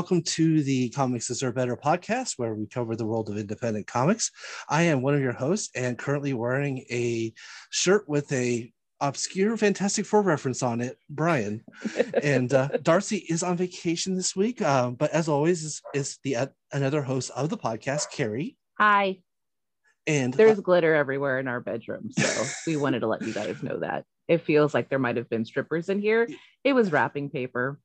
welcome to the Comics Deserve Better podcast, where we cover the world of independent comics. I am one of your hosts and currently wearing a shirt with a obscure Fantastic Four reference on it, Brian. and uh, Darcy is on vacation this week, um, but as always, is, is the uh, another host of the podcast, Carrie. Hi. And there's uh, glitter everywhere in our bedroom, so we wanted to let you guys know that. It feels like there might have been strippers in here. It was wrapping paper.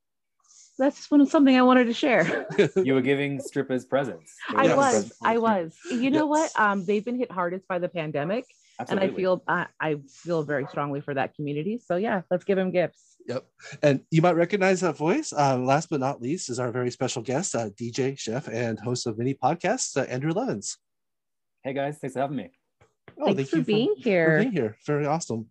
That's just one, something I wanted to share. you were giving strippers presents. I was. Presents. I was. You know yes. what? Um, they've been hit hardest by the pandemic Absolutely. and I feel I, I feel very strongly for that community. So yeah, let's give them gifts. Yep, and you might recognize that voice. Um, last but not least is our very special guest, uh, DJ, chef, and host of many podcasts, uh, Andrew Levins. Hey guys, thanks for having me. Oh, thanks thank for being for, here. For being here, very awesome.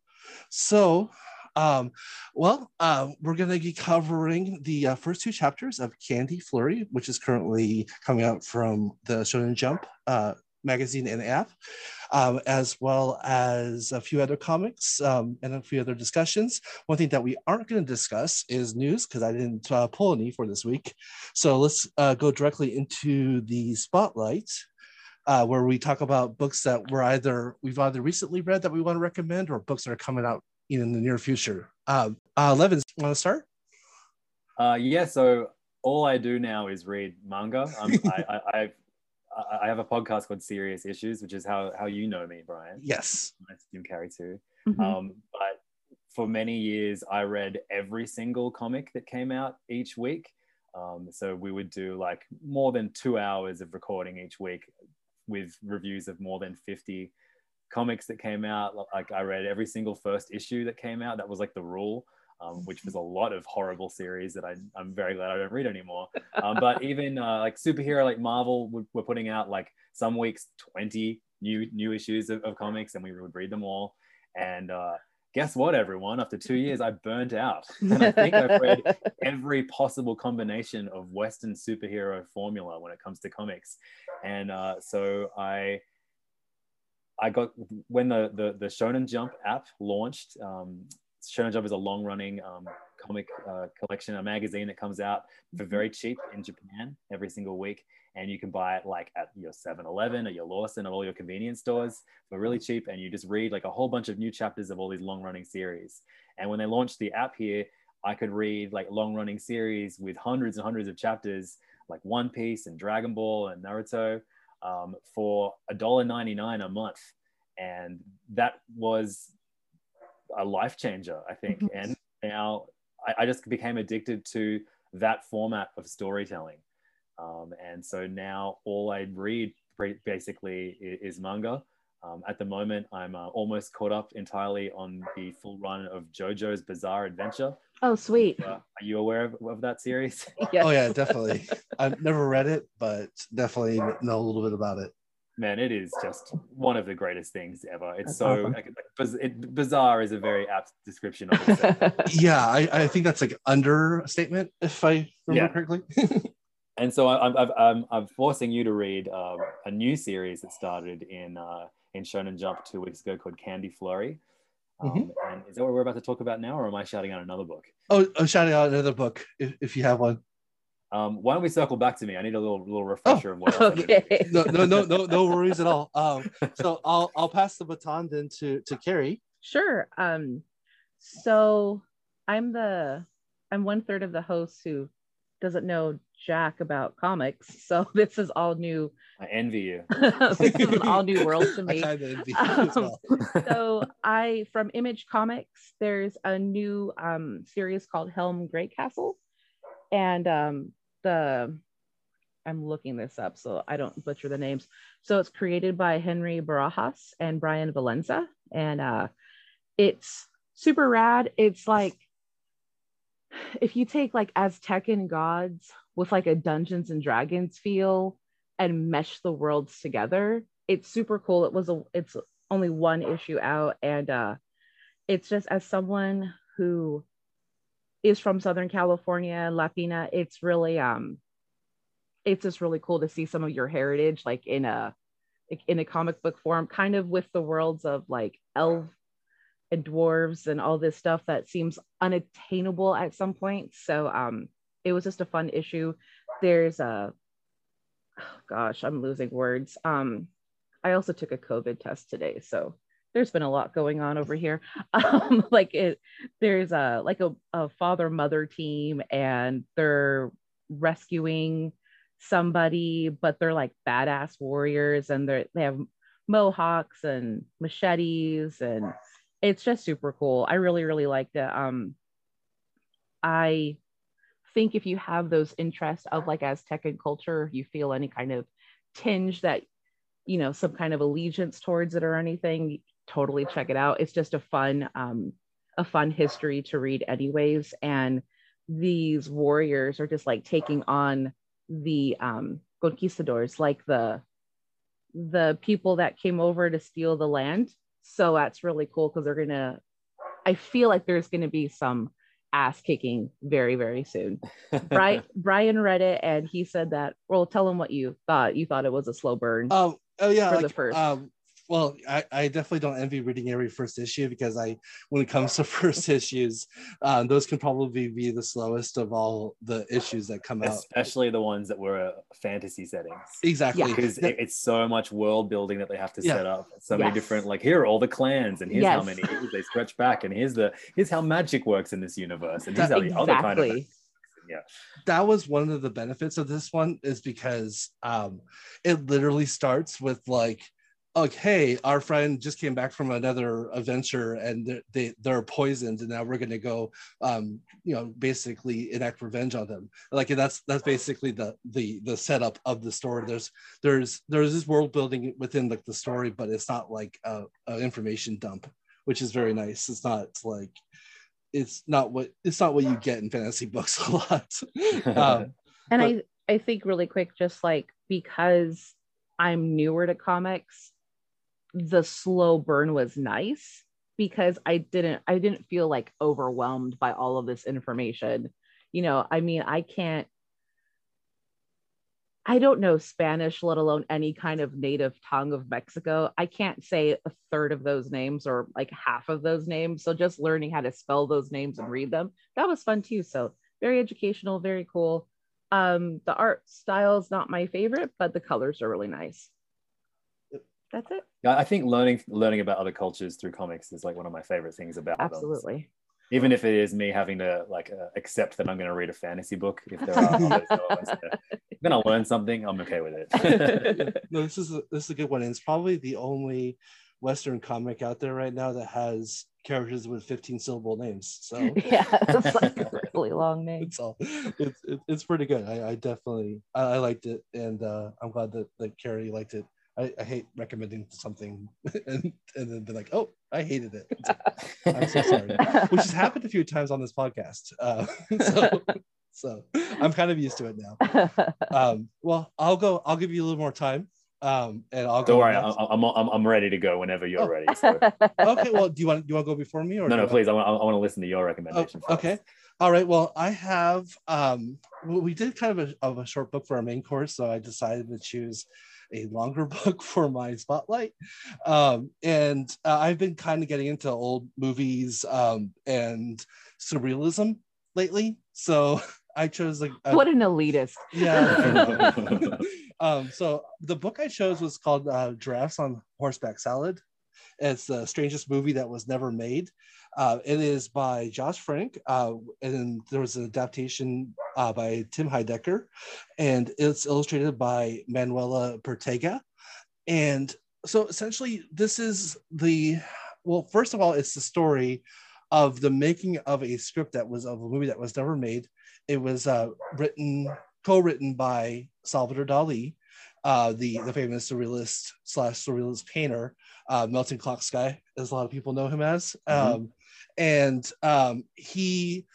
So, um, well, uh, we're going to be covering the uh, first two chapters of Candy Flurry, which is currently coming out from the Shonen Jump uh, magazine and app, um, as well as a few other comics um, and a few other discussions. One thing that we aren't going to discuss is news because I didn't uh, pull any for this week. So let's uh, go directly into the spotlight. Uh, where we talk about books that we're either we've either recently read that we want to recommend or books that are coming out in the near future. Um, uh, Levins, want to start? Uh, yeah. So all I do now is read manga. Um, I, I, I've I have a podcast called Serious Issues, which is how how you know me, Brian. Yes. I assume Carrie too. Mm-hmm. Um, but for many years, I read every single comic that came out each week. Um, so we would do like more than two hours of recording each week with reviews of more than 50 comics that came out. Like I read every single first issue that came out. That was like the rule um, which was a lot of horrible series that I, am very glad I don't read anymore. Um, but even uh, like superhero, like Marvel, we're putting out like some weeks 20 new new issues of, of comics, and we would read them all. And uh, guess what, everyone? After two years, I burnt out, and I think I've read every possible combination of Western superhero formula when it comes to comics. And uh, so I. I got when the, the the Shonen Jump app launched. Um, Shonen Jump is a long running um, comic uh, collection, a magazine that comes out for very cheap in Japan every single week. And you can buy it like at your 7 Eleven, at your Lawson, or all your convenience stores for really cheap. And you just read like a whole bunch of new chapters of all these long running series. And when they launched the app here, I could read like long running series with hundreds and hundreds of chapters, like One Piece and Dragon Ball and Naruto, um, for $1.99 a month. And that was a life changer, I think. Mm-hmm. And now I, I, just became addicted to that format of storytelling. Um, and so now all I read basically is, is manga. Um, at the moment, I'm uh, almost caught up entirely on the full run of JoJo's Bizarre Adventure. Oh, sweet. Uh, are you aware of, of that series? yes. Oh, yeah, definitely. I've never read it, but definitely know a little bit about it man, it is just one of the greatest things ever. It's that's so awesome. like, it, bizarre is a very apt description of it. yeah, I, I think that's like understatement if I remember yeah. correctly. and so I'm, I'm, I'm forcing you to read um, a new series that started in uh, in Shonen Jump two weeks ago called Candy Flurry. Um, mm-hmm. And is that what we're about to talk about now, or am I shouting out another book? Oh, I'm shouting out another book if, if you have one. Um, why don't we circle back to me? I need a little little refresher oh, of what. Okay. no, no, no, no, no worries at all. Um, so I'll I'll pass the baton then to to Carrie. Sure. Um, so I'm the I'm one third of the hosts who doesn't know jack about comics. So this is all new. I envy you. this is an all new world to me. I um, well. so I from Image Comics, there's a new um, series called Helm Great Greycastle, and um, the I'm looking this up so I don't butcher the names. So it's created by Henry Barajas and Bryan Valenza, and uh, it's super rad. It's like if you take like Aztecan gods with like a Dungeons and Dragons feel and mesh the worlds together, it's super cool. It was a it's only one issue out, and uh, it's just as someone who is from Southern California, Latina, it's really um it's just really cool to see some of your heritage like in a like in a comic book form, kind of with the worlds of like elf and dwarves and all this stuff that seems unattainable at some point. So um it was just a fun issue. there's a oh gosh, I'm losing words. Um, I also took a COVID test today, so there's been a lot going on over here. Um, like it, there's a like a, a father mother team, and they're rescuing somebody, but they're like badass warriors, and they they have mohawks and machetes, and it's just super cool. I really really liked it. Um, I think if you have those interests of like Aztec and culture, you feel any kind of tinge that you know some kind of allegiance towards it or anything totally check it out. It's just a fun um a fun history to read anyways. And these warriors are just like taking on the um conquistadors like the the people that came over to steal the land. So that's really cool because they're gonna i feel like there's gonna be some ass kicking very very soon. Brian brian read it and he said that well tell him what you thought. You thought it was a slow burn um oh yeah for like, the first um well, I, I definitely don't envy reading every first issue because I, when it comes to first issues, um, those can probably be the slowest of all the issues that come Especially out. Especially the ones that were fantasy settings. Exactly. Because yeah. it's so much world building that they have to yeah. set up. So many different, like here are all the clans, and here's yes. how many they stretch back, and here's the here's how magic works in this universe, and here's how exactly. other kind of yeah that was one of the benefits of this one is because um it literally starts with like like, hey, our friend just came back from another adventure and they're, they, they're poisoned and now we're going to go, um, you know, basically enact revenge on them. Like that's, that's basically the, the, the setup of the story. There's, there's, there's this world building within like the story, but it's not like a, a information dump, which is very nice. It's not like, it's not what, it's not what you get in fantasy books a lot. um, and but, I, I think really quick, just like, because I'm newer to comics, the slow burn was nice because I didn't I didn't feel like overwhelmed by all of this information. You know, I mean, I can't I don't know Spanish, let alone any kind of native tongue of Mexico. I can't say a third of those names or like half of those names. So just learning how to spell those names and read them, that was fun too. So very educational, very cool. Um, the art style is not my favorite, but the colors are really nice that's it. Yeah, I think learning learning about other cultures through comics is like one of my favorite things about absolutely. Them. Even if it is me having to like uh, accept that I'm going to read a fantasy book, if there are others, then I'll learn something. I'm okay with it. no, this is a, this is a good one. And it's probably the only Western comic out there right now that has characters with 15 syllable names. So yeah, it's like a really long name. It's all it's it's pretty good. I, I definitely I, I, liked it, and uh, I'm glad that that Carrie liked it. I, I hate recommending something and, and then be like, oh, I hated it. I'm so sorry. Which has happened a few times on this podcast. Uh, so, so I'm kind of used to it now. Um, well, I'll go. I'll give you a little more time. Um, and I'll go. Don't worry, I'm, I'm, I'm ready to go whenever you're oh. ready. So. okay. Well, do you want do you want to go before me or no? No, please. I want, I want to listen to your recommendation. Oh, okay. All right. Well, I have. Um, we did kind of a, of a short book for our main course, so I decided to choose a longer book for my spotlight. Um, and uh, I've been kind of getting into old movies um, and surrealism lately. So I chose like a, what an elitist. Yeah. um, so the book I chose was called uh, Giraffes on Horseback Salad. It's the strangest movie that was never made. Uh, it is by Josh Frank, uh, and there was an adaptation uh, by Tim Heidecker, and it's illustrated by Manuela Pertega. And so essentially, this is the well, first of all, it's the story of the making of a script that was of a movie that was never made. It was uh, written, co-written by Salvador Dali, uh, the the famous surrealist slash surrealist painter, uh, Melting Clock Sky, as a lot of people know him as. Mm-hmm. Um, and um, he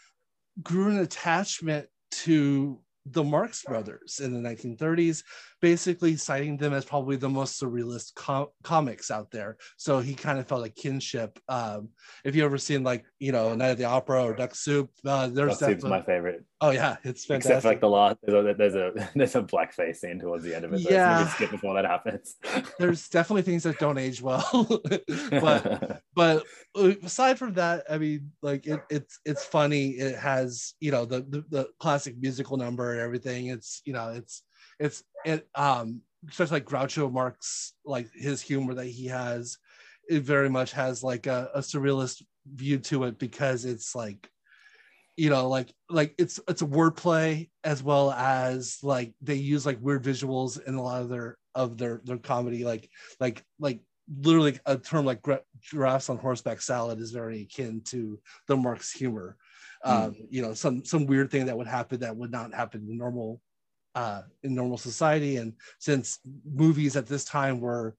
grew an attachment to the Marx Brothers in the 1930s, basically citing them as probably the most surrealist com- comics out there. So he kind of felt a kinship. Um, if you ever seen like you know Night at the Opera or Duck Soup, uh, there's Duck Soup's my favorite. Oh yeah, it's fantastic. Except for like the last, there's a there's a, there's a blackface scene towards the end of it. Yeah, skip before that happens. there's definitely things that don't age well, but but uh, aside from that, I mean, like it, it's it's funny. It has you know the, the, the classic musical number and everything. It's you know it's it's it um especially like Groucho Marx like his humor that he has. It very much has like a, a surrealist view to it because it's like you know like like it's it's a wordplay as well as like they use like weird visuals in a lot of their of their their comedy like like like literally a term like giraffes on horseback salad is very akin to the Marx humor mm. um you know some some weird thing that would happen that would not happen in normal uh in normal society and since movies at this time were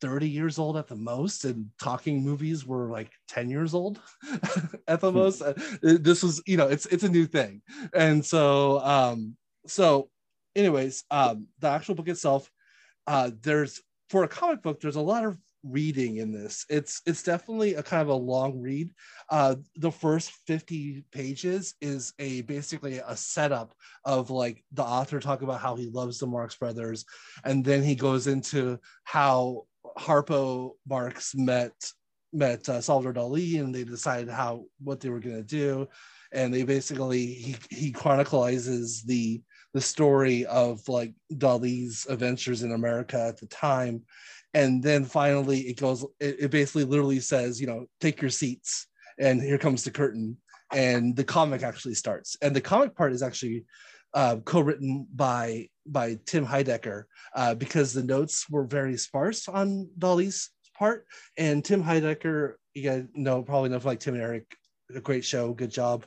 30 years old at the most and talking movies were like 10 years old at the hmm. most uh, this was you know it's it's a new thing and so um so anyways um the actual book itself uh there's for a comic book there's a lot of reading in this. It's it's definitely a kind of a long read. Uh the first 50 pages is a basically a setup of like the author talk about how he loves the marx brothers and then he goes into how Harpo Marx met met uh, Salvador Dali, and they decided how what they were going to do, and they basically he he chronicles the the story of like Dali's adventures in America at the time, and then finally it goes it, it basically literally says you know take your seats. And here comes the curtain. And the comic actually starts. And the comic part is actually uh, co-written by by Tim Heidecker uh, because the notes were very sparse on Dali's part, and Tim Heidecker, you guys know probably enough like Tim and Eric, a great show, good job,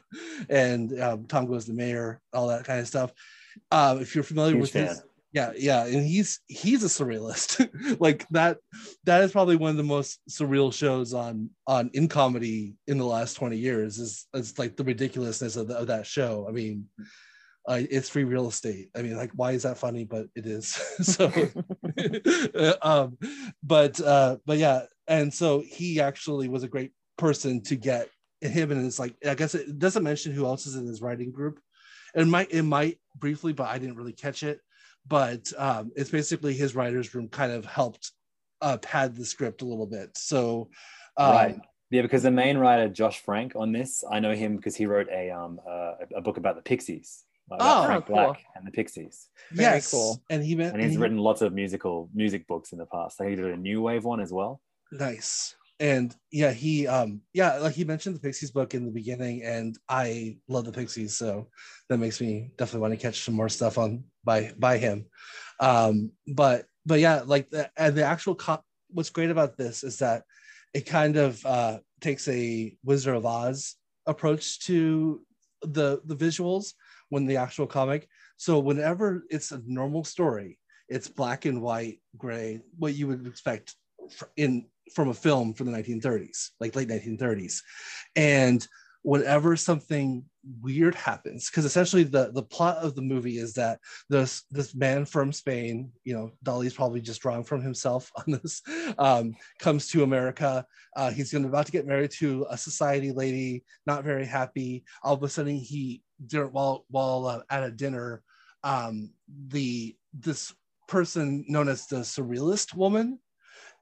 and um, Tom goes the mayor, all that kind of stuff. Uh, if you're familiar Huge with fan. his, yeah, yeah, and he's he's a surrealist. like that, that is probably one of the most surreal shows on on in comedy in the last twenty years. Is is like the ridiculousness of, the, of that show. I mean uh, it's free real estate. I mean, like, why is that funny? But it is. so, um, but uh, but yeah, and so he actually was a great person to get him and it's like I guess it doesn't mention who else is in his writing group. It might it might briefly, but I didn't really catch it. But um, it's basically his writers room kind of helped uh, pad the script a little bit. So um, right. Yeah, because the main writer Josh Frank on this, I know him because he wrote a um uh, a book about the Pixies oh, Frank cool. Black and the Pixies. Very yes, cool. And he and he's and he, written lots of musical music books in the past. So he did a new wave one as well. Nice. And yeah, he um yeah, like he mentioned the Pixies book in the beginning, and I love the Pixies, so that makes me definitely want to catch some more stuff on by by him. Um, but but yeah, like the the actual what's great about this is that it kind of uh takes a Wizard of Oz approach to the the visuals when the actual comic. So whenever it's a normal story, it's black and white, gray, what you would expect in from a film from the 1930s, like late 1930s. And whenever something weird happens, because essentially the, the plot of the movie is that this this man from Spain, you know, Dali's probably just drawing from himself on this, um, comes to America. Uh, he's gonna, about to get married to a society lady, not very happy. All of a sudden, he while while uh, at a dinner, um, the this person known as the surrealist woman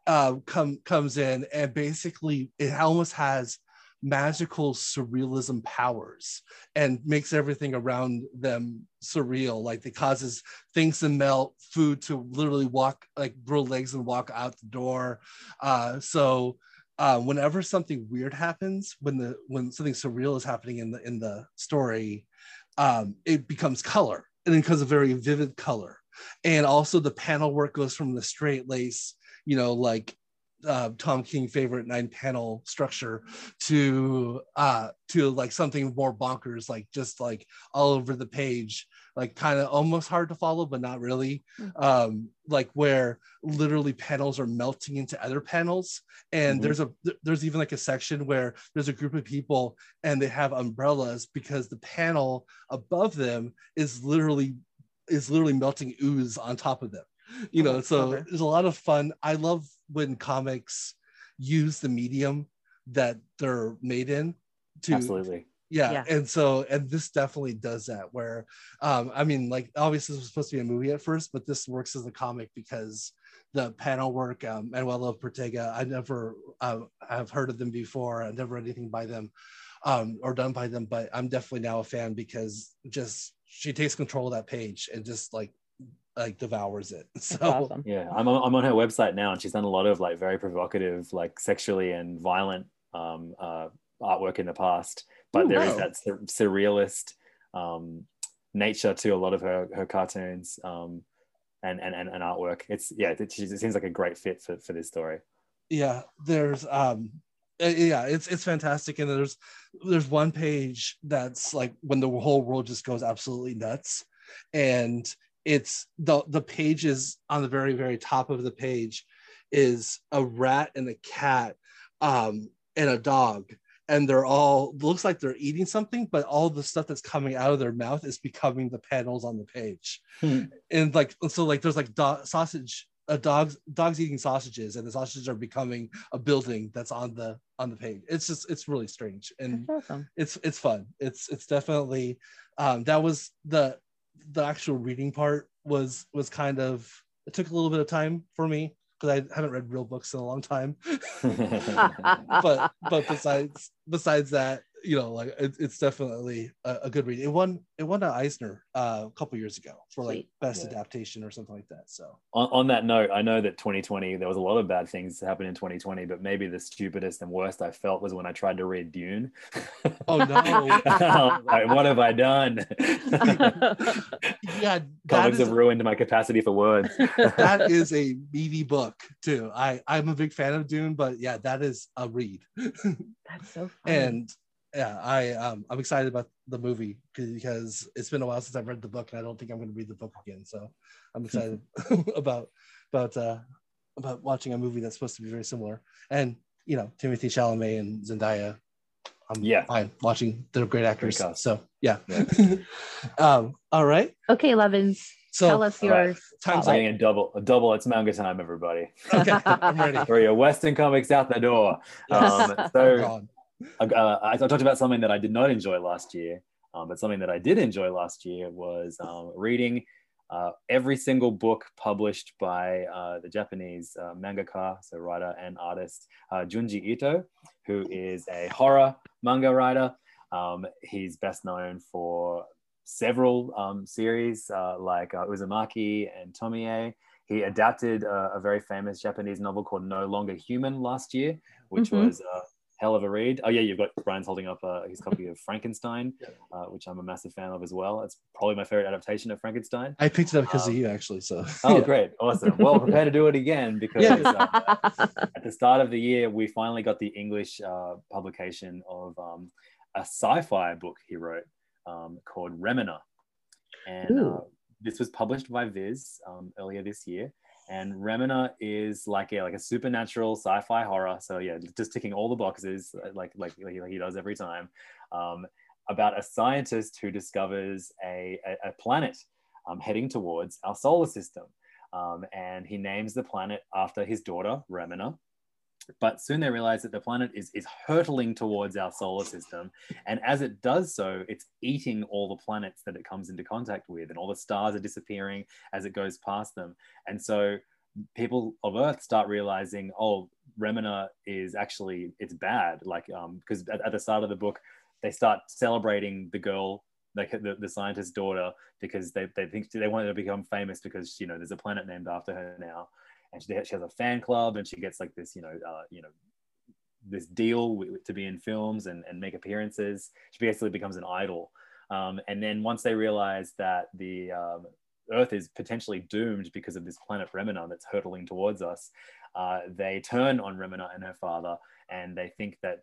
uh, come comes in and basically it almost has magical surrealism powers and makes everything around them surreal like it causes things to melt food to literally walk like grow legs and walk out the door uh, so uh, whenever something weird happens, when the when something surreal is happening in the in the story, um, it becomes color and it becomes a very vivid color. And also the panel work goes from the straight lace, you know, like uh, Tom King favorite nine panel structure to uh to like something more bonkers, like just like all over the page like kind of almost hard to follow, but not really. Mm-hmm. Um, like where literally panels are melting into other panels, and mm-hmm. there's a there's even like a section where there's a group of people and they have umbrellas because the panel above them is literally is literally melting ooze on top of them. You know, oh, so okay. there's a lot of fun. I love when comics use the medium that they're made in to absolutely yeah. yeah. and so and this definitely does that where um i mean like obviously this was supposed to be a movie at first but this works as a comic because the panel work um Manuela Pertega i never uh, have heard of them before. I've never read anything by them um, or done by them, but I'm definitely now a fan because just she takes control of that page and just like like devours it. So awesome. yeah, I'm on, I'm on her website now, and she's done a lot of like very provocative, like sexually and violent um, uh, artwork in the past. But Ooh, there wow. is that sur- surrealist um, nature to a lot of her her cartoons um, and, and and and artwork. It's yeah, it, it seems like a great fit for for this story. Yeah, there's um uh, yeah it's it's fantastic and there's there's one page that's like when the whole world just goes absolutely nuts and it's the the pages on the very very top of the page is a rat and a cat um and a dog. And they're all looks like they're eating something but all the stuff that's coming out of their mouth is becoming the panels on the page. Hmm. and like so like there's like do- sausage a dogs dogs eating sausages and the sausages are becoming a building that's on the on the page. It's just it's really strange. And awesome. it's it's fun. It's it's definitely um that was the the actual reading part was was kind of it took a little bit of time for me because I haven't read real books in a long time. but but besides besides that, you know, like it, it's definitely a, a, good read. It won it won an Eisner uh, a couple years ago for like Sweet. best yeah. adaptation or something like that. So on, on, that note, I know that 2020 there was a lot of bad things that happened in 2020, but maybe the stupidest and worst I felt was when I tried to read Dune. Oh no! like, what have I done? yeah, comics have ruined my capacity for words. that is a meaty book too. I I'm a big fan of Dune, but yeah, that is a read. That's so fun. And yeah, I um, I'm excited about the movie because it's been a while since I've read the book, and I don't think I'm going to read the book again. So I'm excited about about uh, about watching a movie that's supposed to be very similar. And you know, Timothée Chalamet and Zendaya. I'm yeah fine watching. They're great actors. So yeah. yeah. um, all right. Okay, Levins. So, Tell us yours. Right. Time's getting a double, a double. It's manga time, everybody. Okay, I'm ready. For your Western comics out the door. Um, so uh, I talked about something that I did not enjoy last year, um, but something that I did enjoy last year was um, reading uh, every single book published by uh, the Japanese uh, mangaka, so writer and artist uh, Junji Ito, who is a horror manga writer. Um, he's best known for several um, series uh, like Uzumaki and Tomie. He adapted a very famous Japanese novel called No Longer Human last year, which mm-hmm. was hell of a read. Oh yeah, you've got Brian's holding up uh, his copy of Frankenstein, uh, which I'm a massive fan of as well. It's probably my favorite adaptation of Frankenstein. I picked it up because um, of you, actually. So. Oh, yeah. great, awesome. Well, prepare to do it again because yeah. uh, at the start of the year we finally got the English uh, publication of um, a sci-fi book he wrote um, called Remina, and uh, this was published by Viz um, earlier this year and Remina is like a like a supernatural sci-fi horror. So yeah, just ticking all the boxes uh, like like, like he does every time. Um, about a scientist who discovers a, a, a planet um, heading towards our solar system, um, and he names the planet after his daughter Remina. But soon they realize that the planet is, is hurtling towards our solar system. And as it does so, it's eating all the planets that it comes into contact with, and all the stars are disappearing as it goes past them. And so people of Earth start realizing, oh, Remina is actually, it's bad. Like, because um, at, at the start of the book, they start celebrating the girl like the, the scientist's daughter because they, they think they want her to become famous because you know there's a planet named after her now and she, she has a fan club and she gets like this you know uh, you know this deal to be in films and, and make appearances. She basically becomes an idol. Um, and then once they realize that the um, earth is potentially doomed because of this planet remina that's hurtling towards us uh, they turn on remina and her father and they think that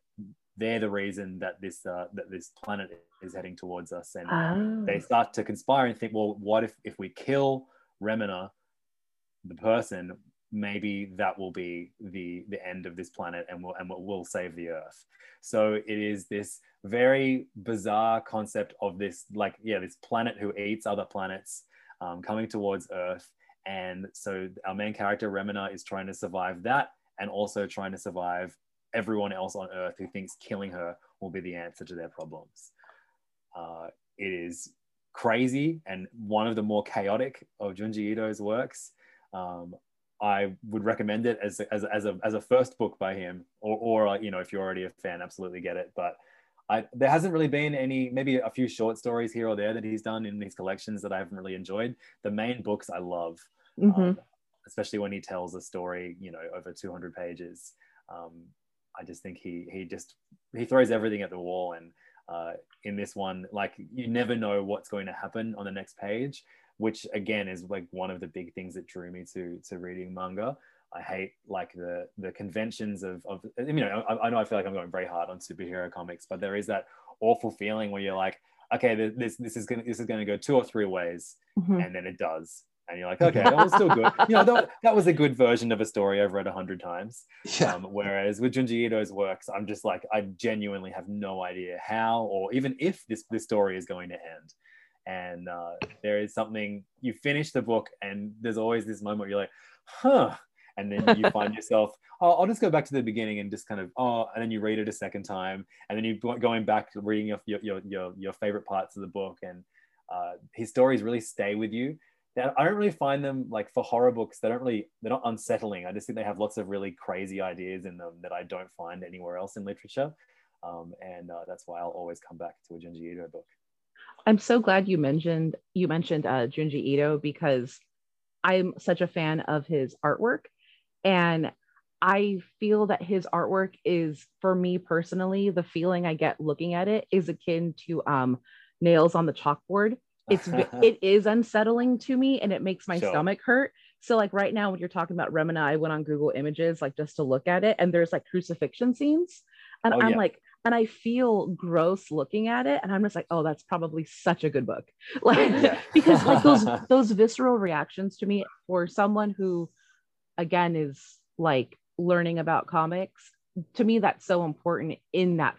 they're the reason that this uh, that this planet is heading towards us. And oh. they start to conspire and think well what if if we kill remina the person maybe that will be the the end of this planet and will and will save the earth. So it is this very bizarre concept of this like yeah this planet who eats other planets um, coming towards earth. And so our main character remina is trying to survive that and also trying to survive everyone else on earth who thinks killing her will be the answer to their problems. Uh, it is crazy and one of the more chaotic of junji ito's works. Um, I would recommend it as as as a as a first book by him, or or uh, you know if you're already a fan, absolutely get it. But I, there hasn't really been any, maybe a few short stories here or there that he's done in these collections that I haven't really enjoyed. The main books I love, mm-hmm. um, especially when he tells a story, you know, over 200 pages. Um, I just think he he just he throws everything at the wall, and uh, in this one, like you never know what's going to happen on the next page, which again is like one of the big things that drew me to to reading manga. I hate like the the conventions of of you know I, I know I feel like I'm going very hard on superhero comics, but there is that awful feeling where you're like, okay, this this is gonna this is gonna go two or three ways, mm-hmm. and then it does, and you're like, okay, that was still good. you know, that, that was a good version of a story I've read a hundred times. Yeah. Um, whereas with Junji Ito's works, I'm just like, I genuinely have no idea how or even if this this story is going to end. And uh, there is something you finish the book, and there's always this moment where you're like, huh and then you find yourself oh, i'll just go back to the beginning and just kind of oh and then you read it a second time and then you're going back to reading your your your, your favorite parts of the book and uh, his stories really stay with you I don't really find them like for horror books. They don't really, they're not unsettling. I just think they have lots of really crazy ideas in them that I don't find anywhere else in literature. Um, and uh, that's why I'll always come back to a Junji Ito book. I'm so glad you mentioned you mentioned uh, Junji Ito because I'm such a fan of his artwork, and I feel that his artwork is, for me personally, the feeling I get looking at it is akin to um, nails on the chalkboard. It's it is unsettling to me, and it makes my sure. stomach hurt. So, like right now, when you're talking about Remina, I went on Google Images like just to look at it, and there's like crucifixion scenes, and oh, I'm yeah. like, and I feel gross looking at it, and I'm just like, oh, that's probably such a good book, like yeah. because like those those visceral reactions to me for someone who again is like learning about comics to me that's so important in that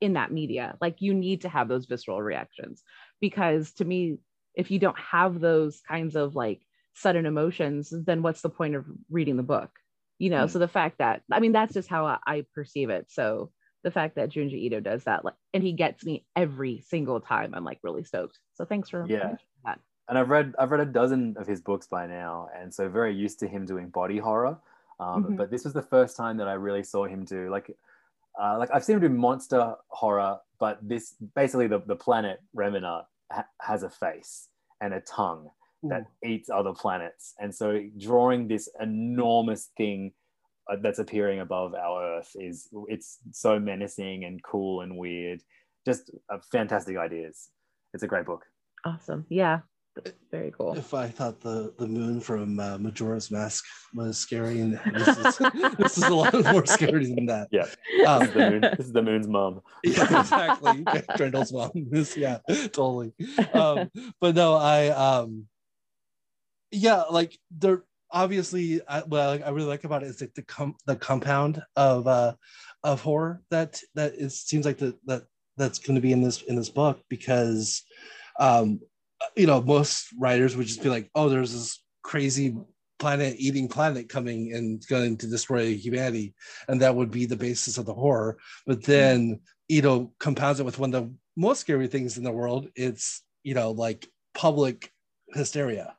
in that media like you need to have those visceral reactions because to me if you don't have those kinds of like sudden emotions then what's the point of reading the book you know mm. so the fact that i mean that's just how I, I perceive it so the fact that junji ito does that like and he gets me every single time i'm like really stoked so thanks for yeah and I've read I've read a dozen of his books by now, and so very used to him doing body horror. Um, mm-hmm. But this was the first time that I really saw him do like uh, like I've seen him do monster horror, but this basically the the planet Remina ha- has a face and a tongue that Ooh. eats other planets, and so drawing this enormous thing that's appearing above our Earth is it's so menacing and cool and weird. Just uh, fantastic ideas. It's a great book. Awesome. Yeah, very cool. If I thought the the moon from uh, Majora's Mask was scary, and this is this is a lot more scary than that. Yeah, um, this, is the moon, this is the moon's mom. Yeah, exactly. Grendel's mom. This, yeah, totally. Um, but no, I um, yeah, like there obviously I, what I really like about it is like the com- the compound of uh of horror that that it seems like the, that that's going to be in this in this book because um you know, most writers would just be like, oh, there's this crazy planet eating planet coming and going to destroy humanity. And that would be the basis of the horror. But then, you know, compounds it with one of the most scary things in the world. It's, you know, like public hysteria.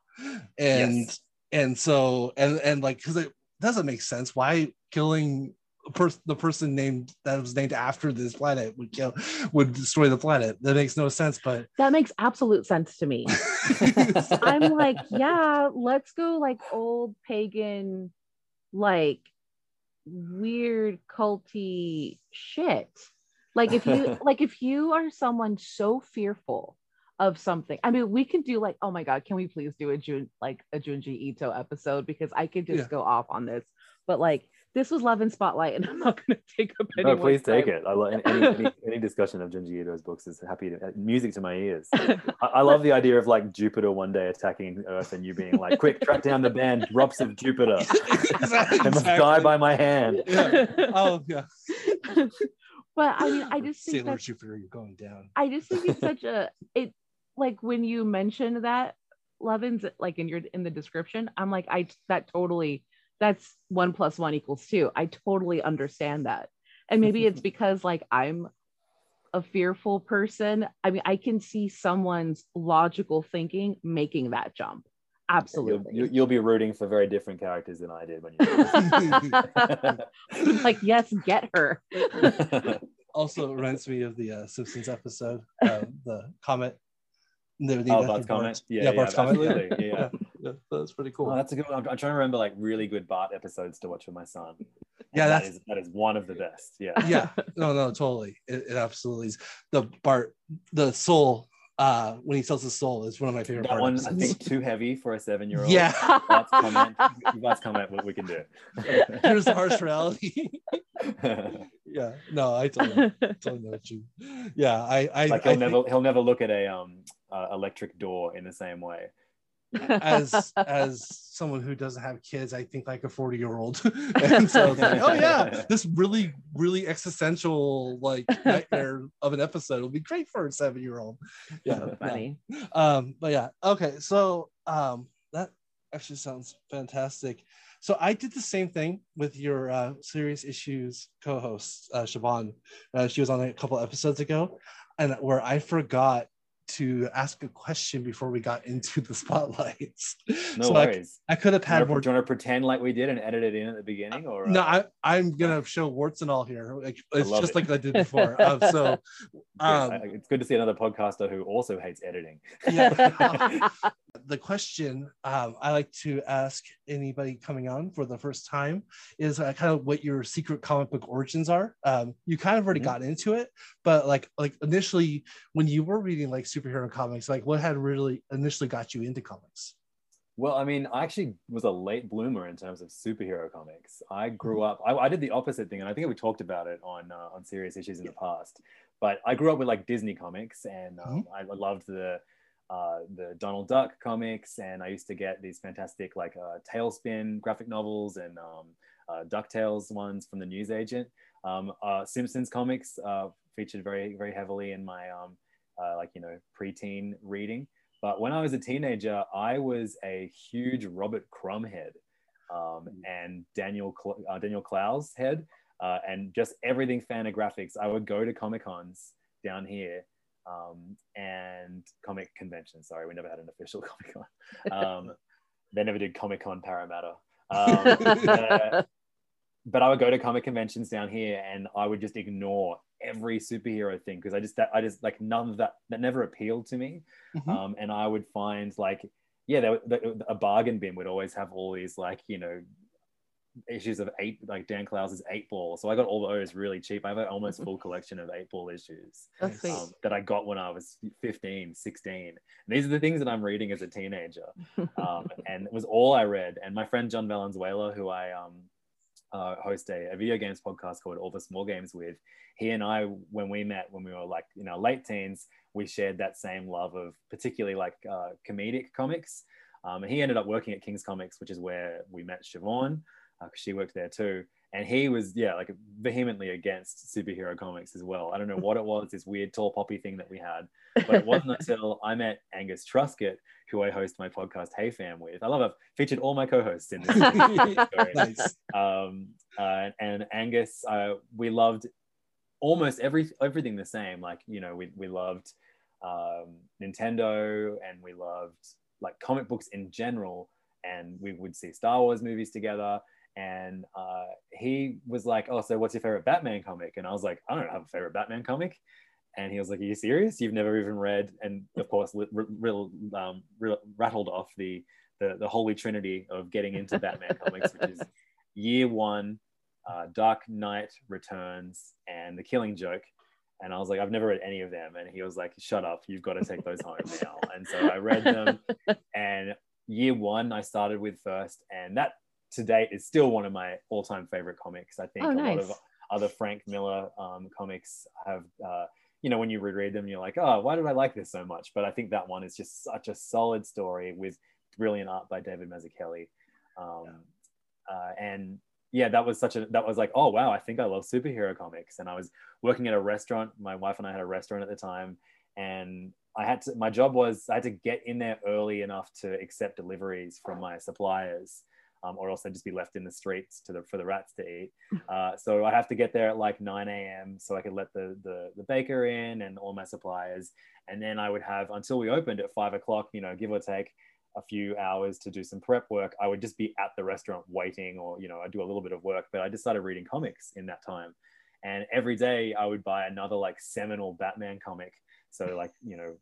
And, yes. And so, and, and like, cause it doesn't make sense. Why killing the person named that was named after this planet would kill would destroy the planet. That makes no sense, but that makes absolute sense to me. I'm like, yeah, let's go like old pagan, like weird culty shit. Like if you like if you are someone so fearful of something. I mean, we can do like, oh my god, can we please do a Jun like a Junji Ito episode because I could just yeah. go off on this. But like this was Love and Spotlight, and I'm not going to take up any. No, please take it. I love any, any, any, discussion of Junji Ito's books is happy to uh, music to my ears. I, I, love the idea of like Jupiter one day attacking Earth and you being like, "Quick, track down the band drops of Jupiter. exactly. they must die by my hand." Yeah. Oh yeah. but I mean, I just think Sailor Jupiter, you're going down. I just think it's such a it like when you mentioned that Levin's like in your in the description, I'm like, I that totally that's one plus one equals two. I totally understand that. And maybe it's because like I'm a fearful person. I mean, I can see someone's logical thinking making that jump. Absolutely. You'll, you'll, be rooting for very different characters than I did when you like, yes, get her. also reminds me of the uh, Simpsons episode, uh, the comet. The, the oh, Bart's Comet. Yeah, yeah, Bart's Comet. Absolutely. Yeah. yeah. yeah. That's pretty cool. Oh, that's a good one. I'm, I'm, trying to remember like really good Bart episodes to watch with my son. Yeah, that is that is one of the best. Yeah. Yeah. No, no, totally. It, it absolutely is. The Bart, the soul uh, when he sells his soul is one of my favorite that one's I think too heavy for a seven year old. Yeah. Let's comment. Let's comment what we can do. Here's the harsh reality. yeah. No, I totally, totally know what you. Yeah, I. I like he'll I never think... he'll never look at a um uh, electric door in the same way as as someone who doesn't have kids, I think like a 40 year old. and so like, oh yeah, this really, really existential like nightmare of an episode will be great for a seven year old. Yeah. Funny. Um, but yeah, okay. So um that actually sounds fantastic. So I did the same thing with your uh, serious issues co-host uh, Siobhan. Uh, she was on a couple episodes ago, and where I forgot to ask a question before we got into the spotlights. No so worries. I, I, could have had more. Do you want to pretend like we did and edit it in at the beginning, or no? Uh... I, I'm gonna show warts and all here. Like it's just it. like I did before. um, so um, it's good to see another podcaster who also hates editing. Yeah. the question um, I like to ask anybody coming on for the first time is uh, kind of what your secret comic book origins are. Um, you kind of already mm-hmm. got into it, but like like initially when you were reading like superhero comics, like what had really initially got you into comics? Well, I mean, I actually was a late bloomer in terms of superhero comics. I grew mm-hmm. up. I, I did the opposite thing, and I think we talked about it on uh, on serious issues in the past. But I grew up with like Disney comics, and um, mm-hmm. I loved the uh, the Donald Duck comics, and I used to get these fantastic like uh, TaleSpin graphic novels and um, uh, Ducktales ones from the Newsagent. Um, uh, Simpsons comics uh, featured very very heavily in my um, uh, like you know preteen reading. But when I was a teenager, I was a huge Robert Crumb head um, hmm. and Daniel Cl- Daniel Clowes head, and just everything Fantagraphics. I would go to Comic Cons down here um, and comic conventions. Sorry, we never had an official Comic Con. Um, they never did Comic Con Parramatta. Um, uh, but I would go to comic conventions down here, and I would just ignore every superhero thing because I just that I just like none of that that never appealed to me. Mm-hmm. Um, and I would find like yeah, there, the, a bargain bin would always have all these like you know issues of eight like Dan Clowes's eight ball. So I got all those really cheap. I have an almost full collection of eight ball issues um, that I got when I was 15, 16. And these are the things that I'm reading as a teenager. Um, and it was all I read. And my friend John Valenzuela, who I um, uh, host a, a, video games podcast called All the Small Games with, he and I, when we met when we were like, you know, late teens, we shared that same love of particularly like uh, comedic comics. Um, and he ended up working at King's Comics, which is where we met Siobhan because uh, she worked there too. And he was, yeah, like vehemently against superhero comics as well. I don't know what it was, this weird tall poppy thing that we had. But it wasn't until I met Angus Truscott, who I host my podcast Hey Fam with. I love I've featured all my co-hosts in this. nice. um, uh, and Angus, uh, we loved almost every everything the same. Like, you know, we, we loved um, Nintendo and we loved like comic books in general. And we would see Star Wars movies together and uh, he was like, "Oh, so what's your favorite Batman comic?" And I was like, "I don't have a favorite Batman comic." And he was like, "Are you serious? You've never even read?" And of course, real, um, rattled off the, the the holy trinity of getting into Batman comics, which is Year One, uh, Dark Knight Returns, and The Killing Joke. And I was like, I've never read any of them. And he was like, Shut up, you've got to take those home now. And so I read them. And year one, I started with first, and that to date is still one of my all-time favorite comics. I think oh, nice. a lot of other Frank Miller um, comics have, uh, you know, when you reread them, you're like, oh, why did I like this so much? But I think that one is just such a solid story with brilliant art by David Mazzucchelli. Um, yeah. uh, and yeah, that was such a, that was like, oh, wow, I think I love superhero comics. And I was working at a restaurant. My wife and I had a restaurant at the time. And I had to, my job was I had to get in there early enough to accept deliveries from my suppliers um, or else they'd just be left in the streets to the, for the rats to eat. Uh, so I have to get there at like 9 a.m. so I could let the, the, the baker in and all my suppliers. And then I would have until we opened at five o'clock, you know, give or take, a few hours to do some prep work, I would just be at the restaurant waiting, or you know, I do a little bit of work. But I just started reading comics in that time, and every day I would buy another like seminal Batman comic. So like you know,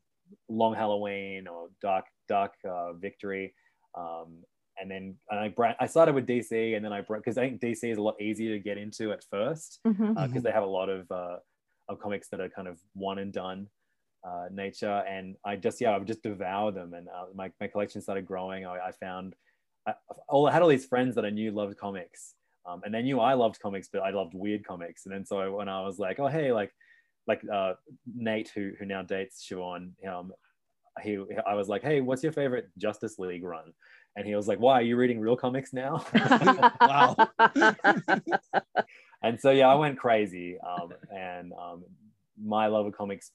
Long Halloween or Dark Dark uh, Victory. Um, and then and I I started with DC, and then I broke because I think DC is a lot easier to get into at first because mm-hmm. uh, they have a lot of uh, of comics that are kind of one and done uh, nature, and I just yeah I would just devour them, and uh, my my collection started growing. I, I found I, all, I had all these friends that I knew loved comics, um, and they knew I loved comics, but I loved weird comics, and then so when I was like, oh hey, like like uh, Nate who who now dates Siobhan, um, he I was like, hey, what's your favorite Justice League run? And he was like, why are you reading real comics now? wow. and so yeah, I went crazy. Um, and um, my love of comics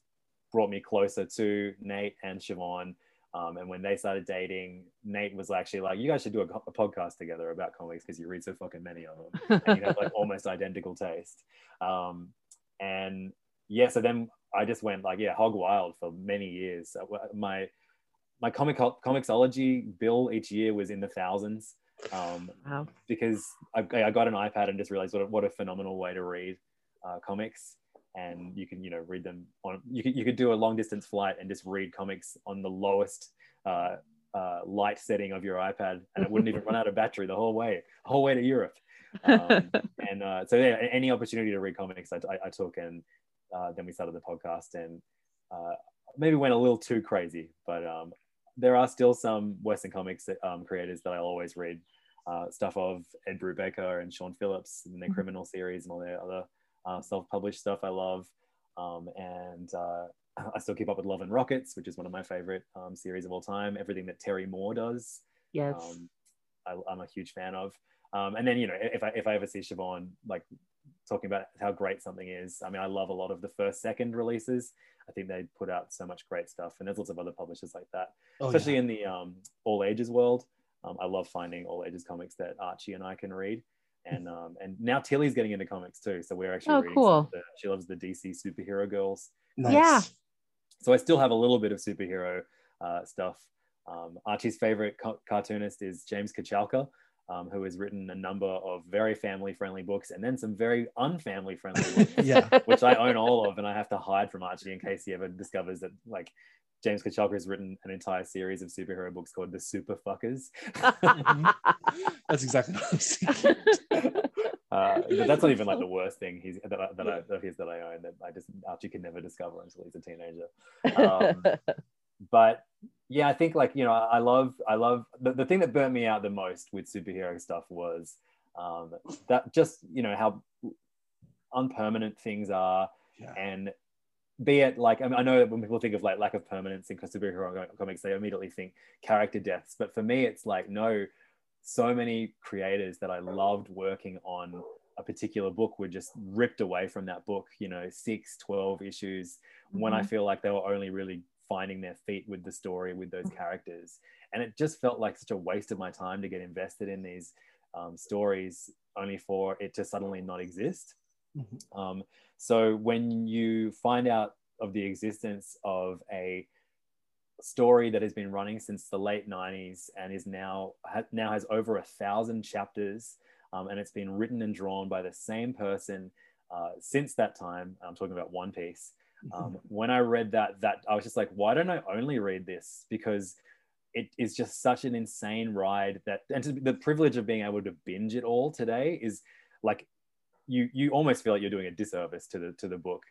brought me closer to Nate and Siobhan. Um, and when they started dating, Nate was actually like, "You guys should do a, a podcast together about comics because you read so fucking many of them, and you have like almost identical taste." Um, and yeah, so then I just went like, yeah, hog wild for many years. My my comic comiXology bill each year was in the thousands um, wow. because I, I, got an iPad and just realized what a, what a phenomenal way to read uh, comics. And you can, you know, read them on. You could you could do a long distance flight and just read comics on the lowest uh, uh, light setting of your iPad, and it wouldn't even run out of battery the whole way, whole way to Europe. Um, and uh, so, yeah, any opportunity to read comics, I, I, I took, and uh, then we started the podcast, and uh, maybe went a little too crazy, but um, there are still some Western comics um, creators that I'll always read uh, stuff of Ed Brubaker and Sean Phillips and their mm-hmm. criminal series and all their other uh, self-published stuff I love. Um, and uh, I still keep up with Love and Rockets, which is one of my favorite um, series of all time. Everything that Terry Moore does, yes, um, I, am a huge fan of. Um, and then you know, if I if I ever see Siobhan like talking about how great something is, I mean, I love a lot of the first second releases. I think they put out so much great stuff, and there's lots of other publishers like that, oh, especially yeah. in the um, all ages world. Um, I love finding all ages comics that Archie and I can read, and um, and now Tilly's getting into comics too. So we're actually oh, reading. Cool. The, she loves the DC superhero girls. Nice. Yeah. So I still have a little bit of superhero uh, stuff. Um, Archie's favorite co- cartoonist is James Kochalka um, who has written a number of very family friendly books and then some very unfamily friendly books, yeah. which I own all of. And I have to hide from Archie in case he ever discovers that, like, James Kochalka has written an entire series of superhero books called The Super Fuckers. that's exactly what I was thinking. Uh, but that's not even like the worst thing he's that I, that I, of his that I own that I just Archie can never discover until he's a teenager. Um, but yeah, I think like you know, I love I love the, the thing that burnt me out the most with superhero stuff was um, that just you know how unpermanent things are, yeah. and be it like I, mean, I know when people think of like lack of permanence in superhero comics, they immediately think character deaths, but for me, it's like no, so many creators that I loved working on a particular book were just ripped away from that book you know six 12 issues mm-hmm. when i mm-hmm. feel like they were only really finding their feet with the story with those characters. And it just felt like such a waste of my time to get invested in these um, stories only for it to suddenly not exist. Mm-hmm. um, so when you find out of the existence of a story that has been running since the late 90s and is now now has over a thousand chapters um, and it's been written and drawn by the same person uh, since that time i'm talking about one piece um, when I read that, that I was just like, why don't I only read this? Because it is just such an insane ride that, and to, the privilege of being able to binge it all today is like, you you almost feel like you're doing a disservice to the to the book.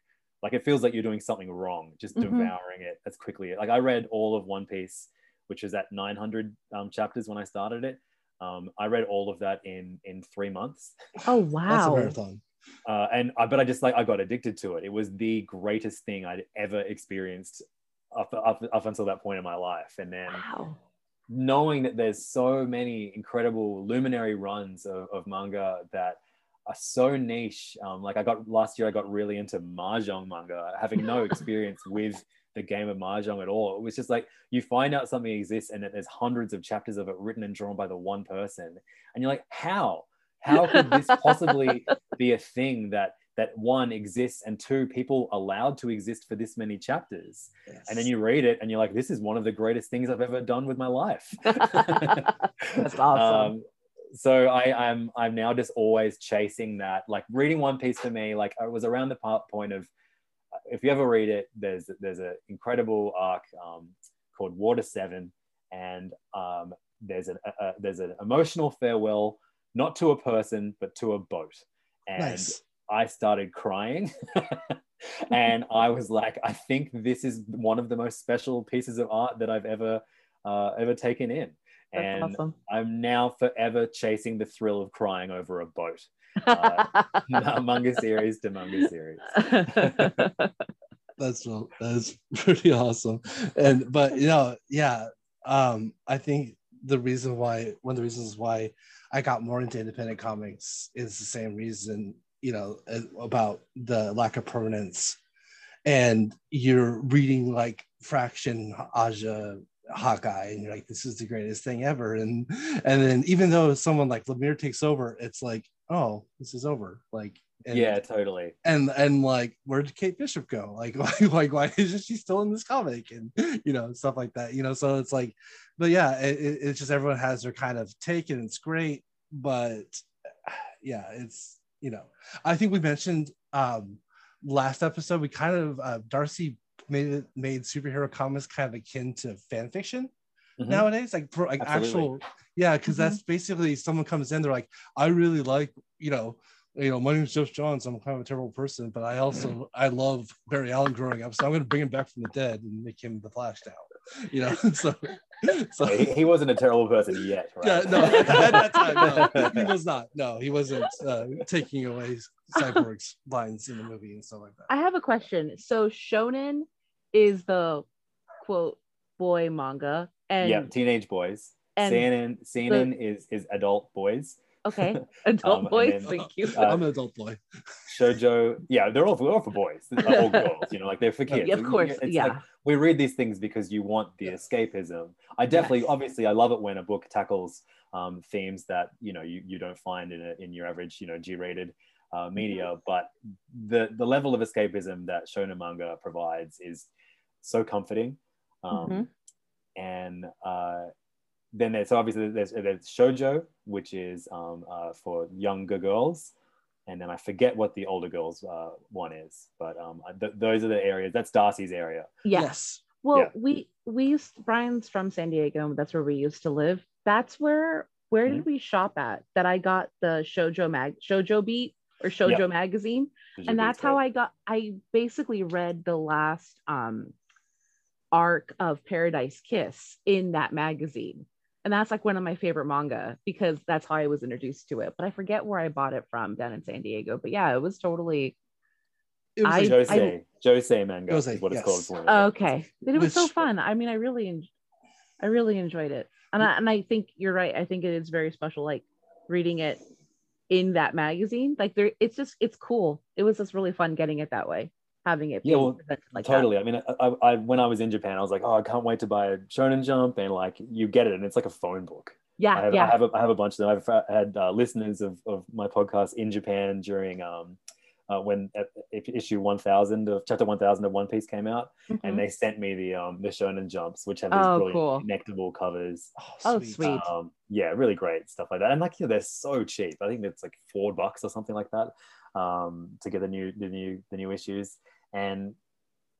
Like it feels like you're doing something wrong, just mm-hmm. devouring it as quickly. Like I read all of One Piece, which is at 900 um, chapters when I started it. Um, I read all of that in in three months. Oh wow! That's a marathon uh, and I, but I just like I got addicted to it. It was the greatest thing I'd ever experienced up, up, up until that point in my life. And then wow. knowing that there's so many incredible luminary runs of, of manga that are so niche. Um, like I got last year, I got really into mahjong manga, having no experience with the game of mahjong at all. It was just like you find out something exists and that there's hundreds of chapters of it written and drawn by the one person, and you're like, how? How could this possibly be a thing that that one exists and two people allowed to exist for this many chapters Yes. and then you read it and you're like this is one of the greatest things i've ever done with my life That's awesome. Um, so I, I'm I'm now just always chasing that. Like reading One Piece for me, like it was around the part point of if you ever read it, there's there's an incredible arc um, called Water Seven, and um, there's an a, a, there's an emotional farewell, not to a person but to a boat, and nice. I started crying. and I was like, I think this is one of the most special pieces of art that I've ever uh, ever taken in. That's and awesome. I'm now forever chasing the thrill of crying over a boat. Uh, manga series to manga series. that's that's pretty awesome and but you know yeah um i think the reason why one of the reasons why i got more into independent comics is the same reason you know about the lack of permanence and you're reading like fraction aja hawkeye and you're like this is the greatest thing ever. And and then even though someone like lemire takes over it's like oh this is over. Like and, yeah, totally. and and like where did Kate Bishop go? Like like like why isn't she still in this comic? And you know stuff like that. You know, so it's like, but yeah, it, it's just everyone has their kind of take and it's great. But yeah, it's you know, I think we mentioned um last episode we kind of uh, Darcy made it made superhero comics kind of akin to fan fiction Mhm. nowadays like for like Absolutely. actual yeah because Mhm. that's basically someone comes in they're like i really like you know you know my name is Geoff Johns i'm kind of a terrible person but i also i love barry allen growing up so i'm going to bring him back from the dead and make him the flash now you know so so he, he wasn't a terrible person yet, right? yeah no at, at that time no he was not no he wasn't uh, taking away cyborg's lines in the movie and stuff like that I have a question. So shonen is the quote boy manga, and yeah, teenage boys. and- Seinen, seinen is is adult boys. Okay, adult Um, and boys. then- thank you. Uh, i'm an adult boy Shoujo, yeah, they're all for, they're all for boys, they're all girls. You know, like they're for kids. Of course, It's yeah. like we read these things because you want the escapism. I definitely, Yes. obviously, I love it when a book tackles um, themes that you know you, you don't find in a, in your average you know G-rated uh, media. Mm-hmm. But the the level of escapism that shonen manga provides is so comforting. Um, Mhm. And uh, then there's obviously there's, there's shojo, which is um, uh, for younger girls. And then I forget what the older girls uh, one is, but um, th- those are the areas. That's Darcy's area. Yeah. yes Well, Yeah. we we used Brian's from San Diego. That's where we used to live. That's where where Mm-hmm. did we shop at? That I got the Shojo mag Shojo Beat or Shojo magazine, and that's how I got. I basically read the last um arc of Paradise Kiss in that magazine. And that's like one of my favorite manga because that's how I was introduced to it. But I forget where I bought it from down in San Diego. But yeah, it was totally it was I- like- Josei, Josei manga Josei, is what it's yes. called. for okay. But it was so fun. I mean, I really, I really enjoyed it, and I, and I think you're right. I think it is very special, like reading it in that magazine. Like there, it's just it's cool. It was just really fun getting it that way, having it. Yeah, well, presented like totally. I mean, I, I, I when I was in Japan, I was like, oh, I can't wait to buy a Shonen Jump, and like you get it, and it's like a phone book. That. Yeah, I have, yeah. I have, a, I have a bunch of them. I've had uh, listeners of, of my podcast in Japan during um, uh, when uh, issue 1000 of chapter 1000 of One Piece came out, Mhm. and they sent me the um, the Shonen Jumps, which have these Oh, brilliant cool. connectable covers. Oh, sweet. Um, yeah, really great stuff like that. And like, yeah, they're so cheap. I think it's like four bucks or something like that um, to get the new the new the new issues. And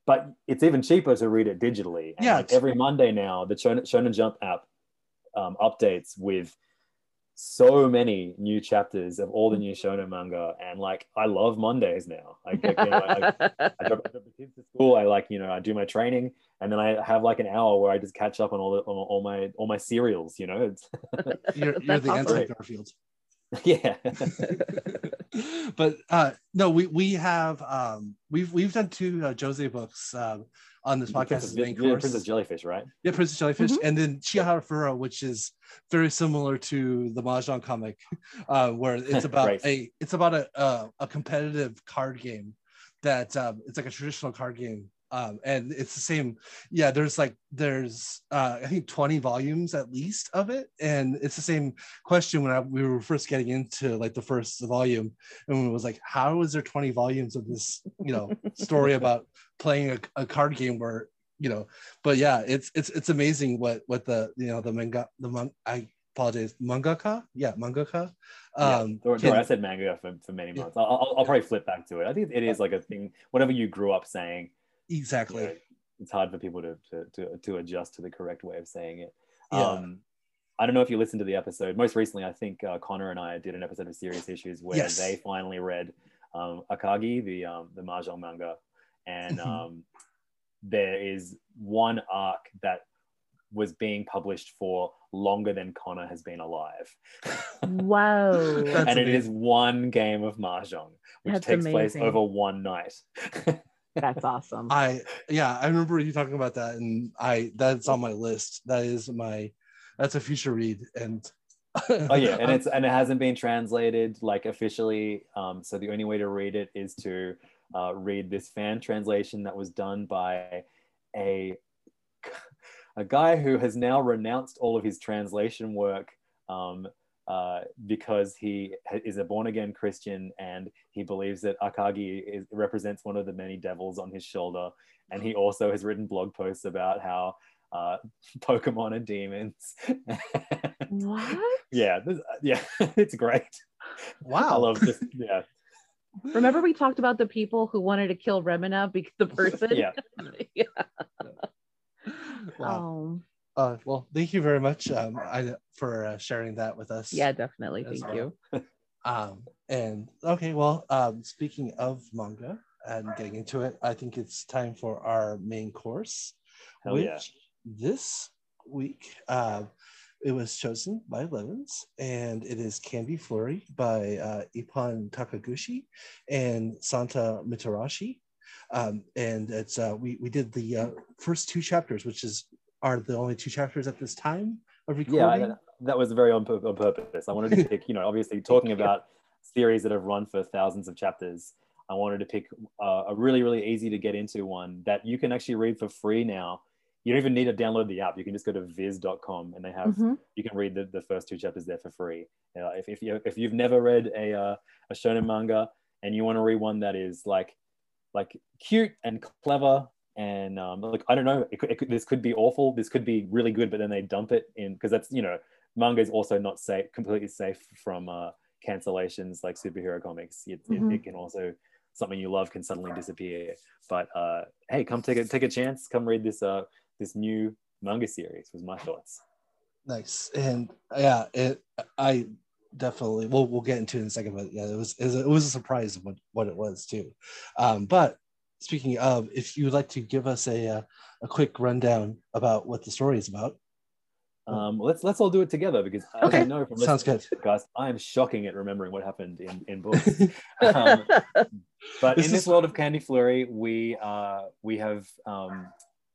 but it's even cheaper to read it digitally. And Yeah, like every Monday now, the Shonen, Shonen Jump app um, updates with so many new chapters of all the new shonen manga. And like i love mondays now. I, like, you know, I, I, I drop, the kids to school. I like you know i do my training. And then i have like an hour where i just catch up on all the on all my all my serials you know? It's you're, you're That's the awesome. anti garfield yeah but uh no we we have um we've we've done two uh, josei books um on this podcast princess, as main course princess jellyfish right yeah princess jellyfish Mhm. and then Chihayafuru which is very similar to the mahjong comic uh where it's about Right. a it's about a, a a competitive card game that um it's like a traditional card game um, and it's the same yeah there's like there's uh, i think 20 volumes at least of it. And it's the same question when I, we were first getting into like the first volume and it was like how is there 20 volumes of this you know story about playing a, a card game where you know but yeah it's it's it's amazing what what the you know the manga the mon- i apologize mangaka? Yeah mangaka. Um yeah, i said manga for, for many months. Yeah. I'll, I'll, probably flip back to it. I think it is like a thing. Whatever you grew up saying exactly you know, it's hard for people to, to to to adjust to the correct way of saying it yeah. um I don't know if you listened to the episode. Most recently, I think uh, Connor and I did an episode of Serious Issues where yes. they finally read um, Akagi, the um, the mahjong manga, and mm-hmm. um, there is one arc that was being published for longer than Connor has been alive. Wow. and amazing. it is one game of Mahjong, which That's takes amazing. place over one night. That's awesome. I yeah, I remember you talking about that and I that's on my list. That is my that's a future read and oh yeah, and it's and it hasn't been translated like officially. Um, so the only way to read it is to uh, read this fan translation that was done by a a guy who has now renounced all of his translation work um, uh, because he is a born again Christian and he believes that Akagi is, represents one of the many devils on his shoulder. And he also has written blog posts about how uh, Pokemon are demons. what? yeah, this, yeah, it's great. Wow. I love this. Yeah, Remember we talked about the people who wanted to kill Remina because the person. yeah. yeah. Wow. Oh. Uh, well, thank you very much um, I, for uh, sharing that with us. Yeah, definitely. Thank well. you. um, and okay, well, um, speaking of manga and getting into it, I think it's time for our main course, Hell which yeah. this week uh, it was chosen by Levins, and it is Candy Flurry by uh, Ippon Takegushi and Santa Mitarashi. Um, and it's uh, we we did the uh, first two chapters, which is are the only two chapters at this time of recording. Yeah, that was very on, on purpose. I wanted to pick, you know, obviously talking about series that have run for thousands of chapters. I wanted to pick uh, a really, really easy to get into one that you can actually read for free now you don't even need to download the app. You can just go to viz.com and they have, mm-hmm. you can read the, the first two chapters there for free. You know, if, if, you, if you've never read a, uh, a shonen manga and you want to read one that is like, like cute and clever and um, like, I don't know, it could, it could, this could be awful. This could be really good, but then they dump it in because that's, you know, manga is also not safe, completely safe from uh, cancellations like superhero comics. It, mm-hmm. it, it can also, something you love can suddenly disappear. But uh, hey, come take a take a chance. Come read this uh, this new manga series was my thoughts nice and yeah it i definitely we'll, we'll get into it in a second but yeah it was it was a surprise what, what it was too um, but speaking of if you would like to give us a, a, a quick rundown about what the story is about um, let's let's all do it together because okay. I know from sounds good. Podcast, I am shocking at remembering what happened in in books. um, but this in this is... world of Candy Flurry, we uh, we have um,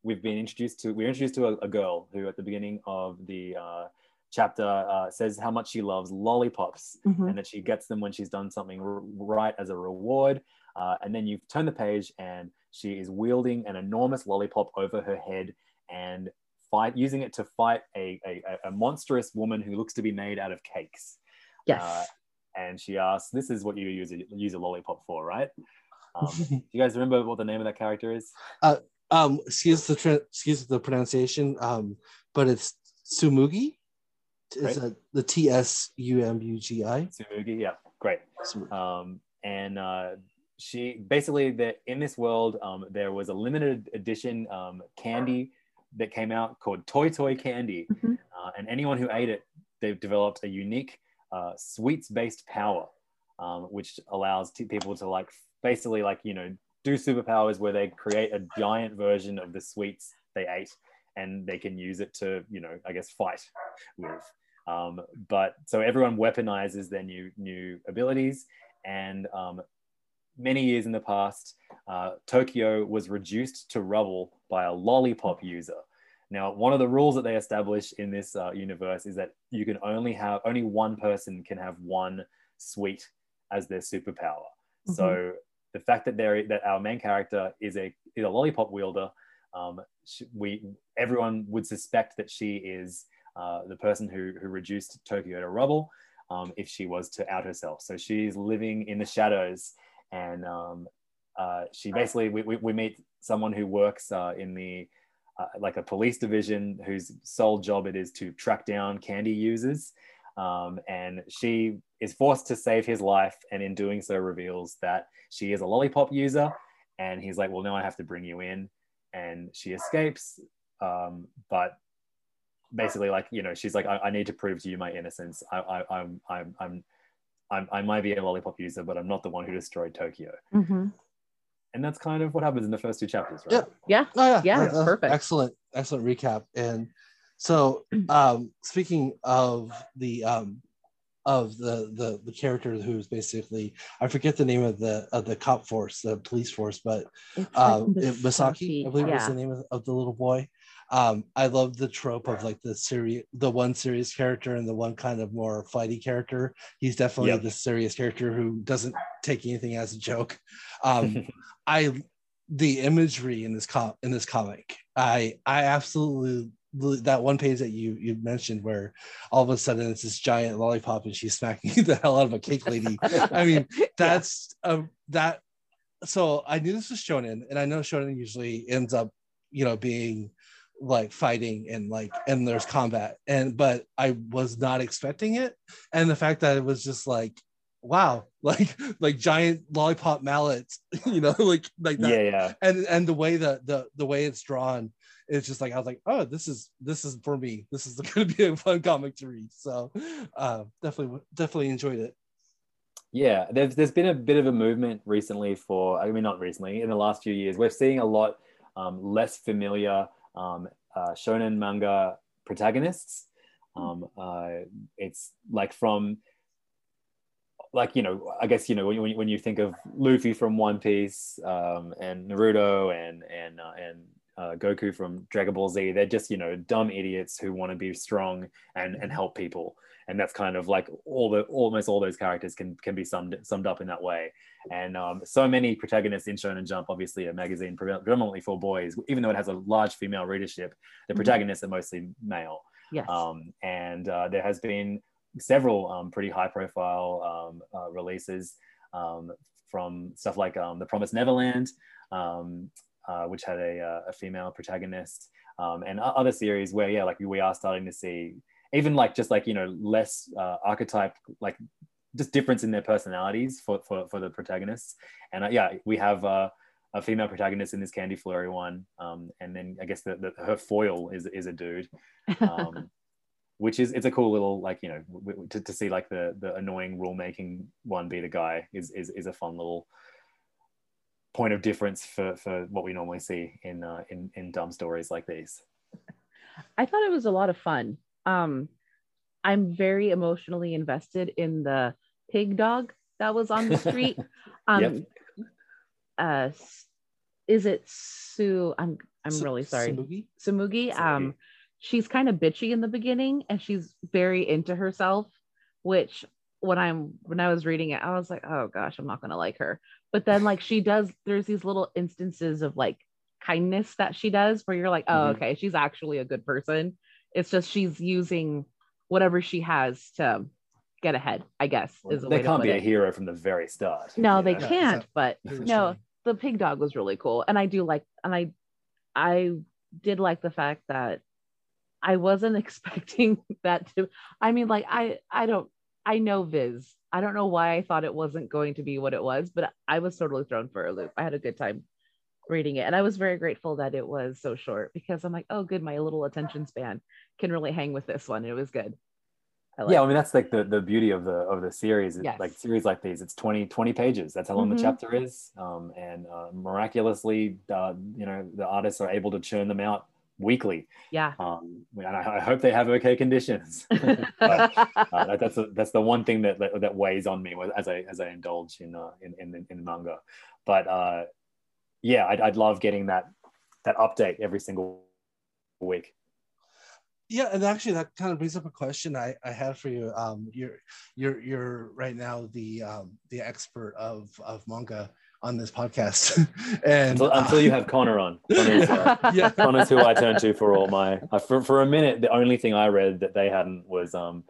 we've been introduced to we're introduced to a, a girl who at the beginning of the uh, chapter uh, says how much she loves lollipops mm-hmm. and that she gets them when she's done something r- right as a reward uh, and then you turn the page and she is wielding an enormous lollipop over her head and fight using it to fight a, a, a monstrous woman who looks to be made out of cakes yes uh, and she asks this is what you use a, use a lollipop for right um, do you guys remember what the name of that character is uh, um, excuse the tra- excuse the pronunciation, um, but it's Sumugi. Is right. the T S U M U G I? Sumugi, yeah, great. Um, and uh, she basically that in this world, um, there was a limited edition um, candy that came out called Toy Toy Candy, mm-hmm. uh, and anyone who ate it, they've developed a unique uh, sweets-based power, um, which allows t- people to like basically like you know do superpowers where they create a giant version of the sweets they ate and they can use it to, you know, I guess fight with. Um, but so everyone weaponizes their new new abilities, and um, many years in the past, uh, Tokyo was reduced to rubble by a lollipop user. Now, one of the rules that they establish in this uh, universe is that you can only have only one person can have one sweet as their superpower. Mm-hmm. So the fact that there that our main character is a is a lollipop wielder, um, we everyone would suspect that she is uh, the person who who reduced Tokyo to rubble. Um, if she was to out herself, so she's living in the shadows, and um, uh, she basically we, we, we, meet someone who works uh, in the uh, like a police division whose sole job it is to track down candy users um, and she is forced to save his life, and in doing so, reveals that she is a lollipop user. And he's like, "Well, now I have to bring you in." And she escapes, um, but basically, like you know, she's like, I, I need to prove to you my innocence. I, I, I'm, I'm, I'm, I'm, I might be a lollipop user, but I'm not the one who destroyed Tokyo." Mm-hmm. And that's kind of what happens in the first two chapters, right? Yeah, yeah, oh, yeah, yeah. Perfect. Excellent, excellent recap. And so, um, speaking of the um, of the, the the character who's basically I forget the name of the of the cop force, the police force, but um, like Misaki, I believe yeah. was the name of, of, the little boy. Um, I love the trope of like the serious, the one serious character and the one kind of more fighty character. He's definitely yep. the serious character who doesn't take anything as a joke. Um, I the imagery in this com in this comic, I I absolutely that one page that you you mentioned where all of a sudden it's this giant lollipop and she's smacking the hell out of a cake lady. I mean, that's yeah. um, that. So I knew this was shonen, and I know shonen usually ends up, you know, being like fighting and like and there's combat and but I was not expecting it, and the fact that it was just like wow like like giant lollipop mallets you know like like that yeah, yeah. and and the way that the the way it's drawn it's just like I was like, oh, this is this is for me. This is going to be a fun comic to read. So uh, definitely definitely enjoyed it. Yeah, there's there's been a bit of a movement recently for I mean not recently in the last few years we're seeing a lot um, less familiar um, uh, shonen manga protagonists. Um, uh, it's like from like you know I guess you know when, when you think of Luffy from One Piece um, and Naruto and and uh, and uh, Goku from Dragon Ball Z. They're just you know dumb idiots who want to be strong and and help people. And that's kind of like all the almost all those characters can can be summed summed up in that way. And um, so many protagonists in Shonen Jump, obviously a magazine predominantly for boys, even though it has a large female readership, the mm-hmm. protagonists mm-hmm. are mostly male. Yes. Um, and uh, there has been several um, pretty high profile um, uh, releases um, from stuff like um, The Promised Neverland, um, uh, which had a, uh, a female protagonist, um, and other series where yeah, like we are starting to see even like just like you know less uh, archetype like just difference in their personalities for for, for the protagonists, and uh, yeah, we have uh, a female protagonist in this Candy Flurry one, um, and then I guess the, the, her foil is is a dude. Um, which is it's a cool little like you know to, to see like the the annoying rule making one be the guy is is, is a fun little point of difference for, for what we normally see in, uh, in, in dumb stories like these. I thought it was a lot of fun. Um, I'm very emotionally invested in the pig dog that was on the street. um, yep. uh, is it Sue? I'm I'm really sorry. Tsumugi. Tsumugi. Um, she's kind of bitchy in the beginning, and she's very into herself, which when I'm when I was reading it, I was like, oh gosh, I'm not gonna like her. But then like she does, there's these little instances of like kindness that she does where you're like, oh, mm-hmm. okay, she's actually a good person. It's just she's using whatever she has to get ahead, I guess. Is the they can't be it. a hero from the very start. No, they know? can't, but no, the pig dog was really cool. And I do like and I I did like the fact that I wasn't expecting that to I mean like I I don't I know Viz. I don't know why I thought it wasn't going to be what it was, but I was totally thrown for a loop. I had a good time reading it. And I was very grateful that it was so short because I'm like, oh, good, my little attention span can really hang with this one. It was good. I yeah, I mean that's like the, the beauty of the of the series. Yes. Like series like these, it's 20, 20 pages. That's how long mm-hmm. the chapter is. Um, and uh, miraculously, uh, you know, the artists are able to churn them out weekly. Yeah. Um, and I, I, hope they have okay conditions. but, uh, that's a, that's the one thing that, that, that weighs on me as I as I indulge in uh, in, in in manga. But uh, yeah, I'd, I'd love getting that that update every single week. Yeah, and actually, that kind of brings up a question I, I had for you. Um, you're you're you're right now the um, the expert of of manga on this podcast. and until, uh, you have Connor on, Connor's, uh, yeah, Connor's who I turn to for all my. Uh, for for a minute, the only thing I read that they hadn't was um,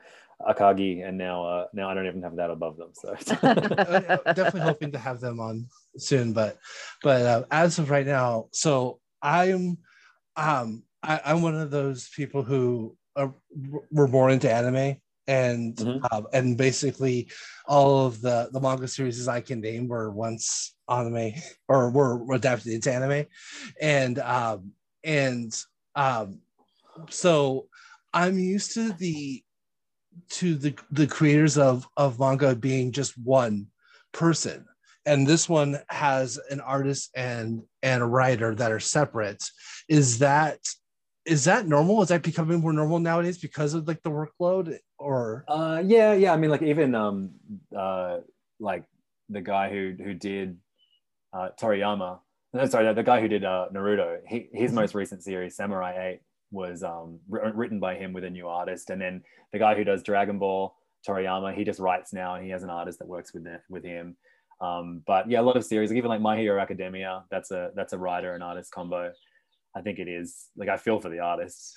Akagi, and now uh, now I don't even have that above them. So definitely hoping to have them on soon, but but uh, as of right now, so I'm um I, I'm one of those people who are, were born into anime and mm-hmm. um, and basically all of the the manga series I can name were once anime or were adapted into anime, and um and um so I'm used to the to the the creators of of manga being just one person and this one has an artist and and a writer that are separate is that is that normal? Is that becoming more normal nowadays because of like the workload or? Uh, yeah, yeah. I mean, like even um, uh, like the guy who who did uh, Toriyama. No, sorry, the guy who did uh, Naruto. He, his mm-hmm. most recent series, Samurai Eight, was um, written by him with a new artist. And then the guy who does Dragon Ball, Toriyama, he just writes now, and he has an artist that works with with him. Um, but yeah, a lot of series, like even like My Hero Academia, that's a that's a writer and artist combo. I think it is. Like I feel for the artists.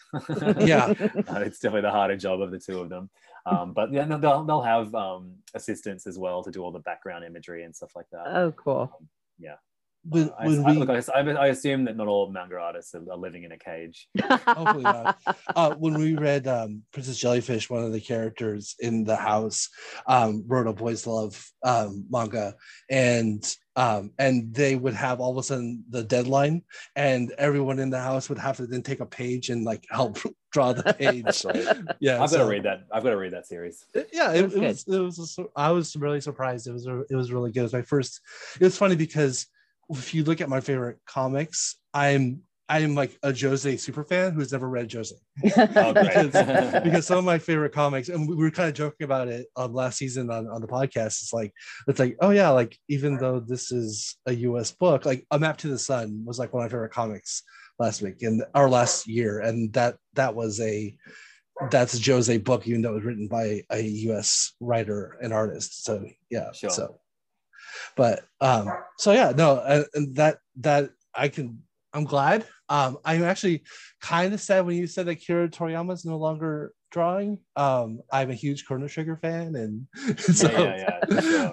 yeah, uh, it's definitely the harder job of the two of them. Um, but yeah, they'll they'll have um, assistants as well to do all the background imagery and stuff like that. Oh, cool. Um, yeah. When, uh, when I, we, look, I, I, assume that not all manga artists are, are living in a cage. Hopefully not. Uh, when we read um, Princess Jellyfish, one of the characters in the house um, wrote a boys love um, manga, and um, and they would have all of a sudden the deadline, and everyone in the house would have to then take a page and like help draw the page. Yeah, I've so, got to read that. I've got to read that series. Yeah, it, it was. It was. I was really surprised. It was. It was really good. It was my first. It was funny because if you look at my favorite comics, I'm I am like a Josei super fan who's never read Josei oh, because, because, some of my favorite comics, and we were kind of joking about it um, last season on, on the podcast. It's like, it's like, oh yeah, like even though this is a US book, like A Map to the Sun was like one of my favorite comics last week and our last year. And that that was a that's a Josei book, even though it was written by a US writer and artist. So yeah. Sure. So but um so yeah, no, and, and that that I can I'm glad. Um, I'm actually kind of sad when you said that Kira Toriyama is no longer drawing. Um, I'm a huge Chrono Trigger fan, and so, yeah, yeah, yeah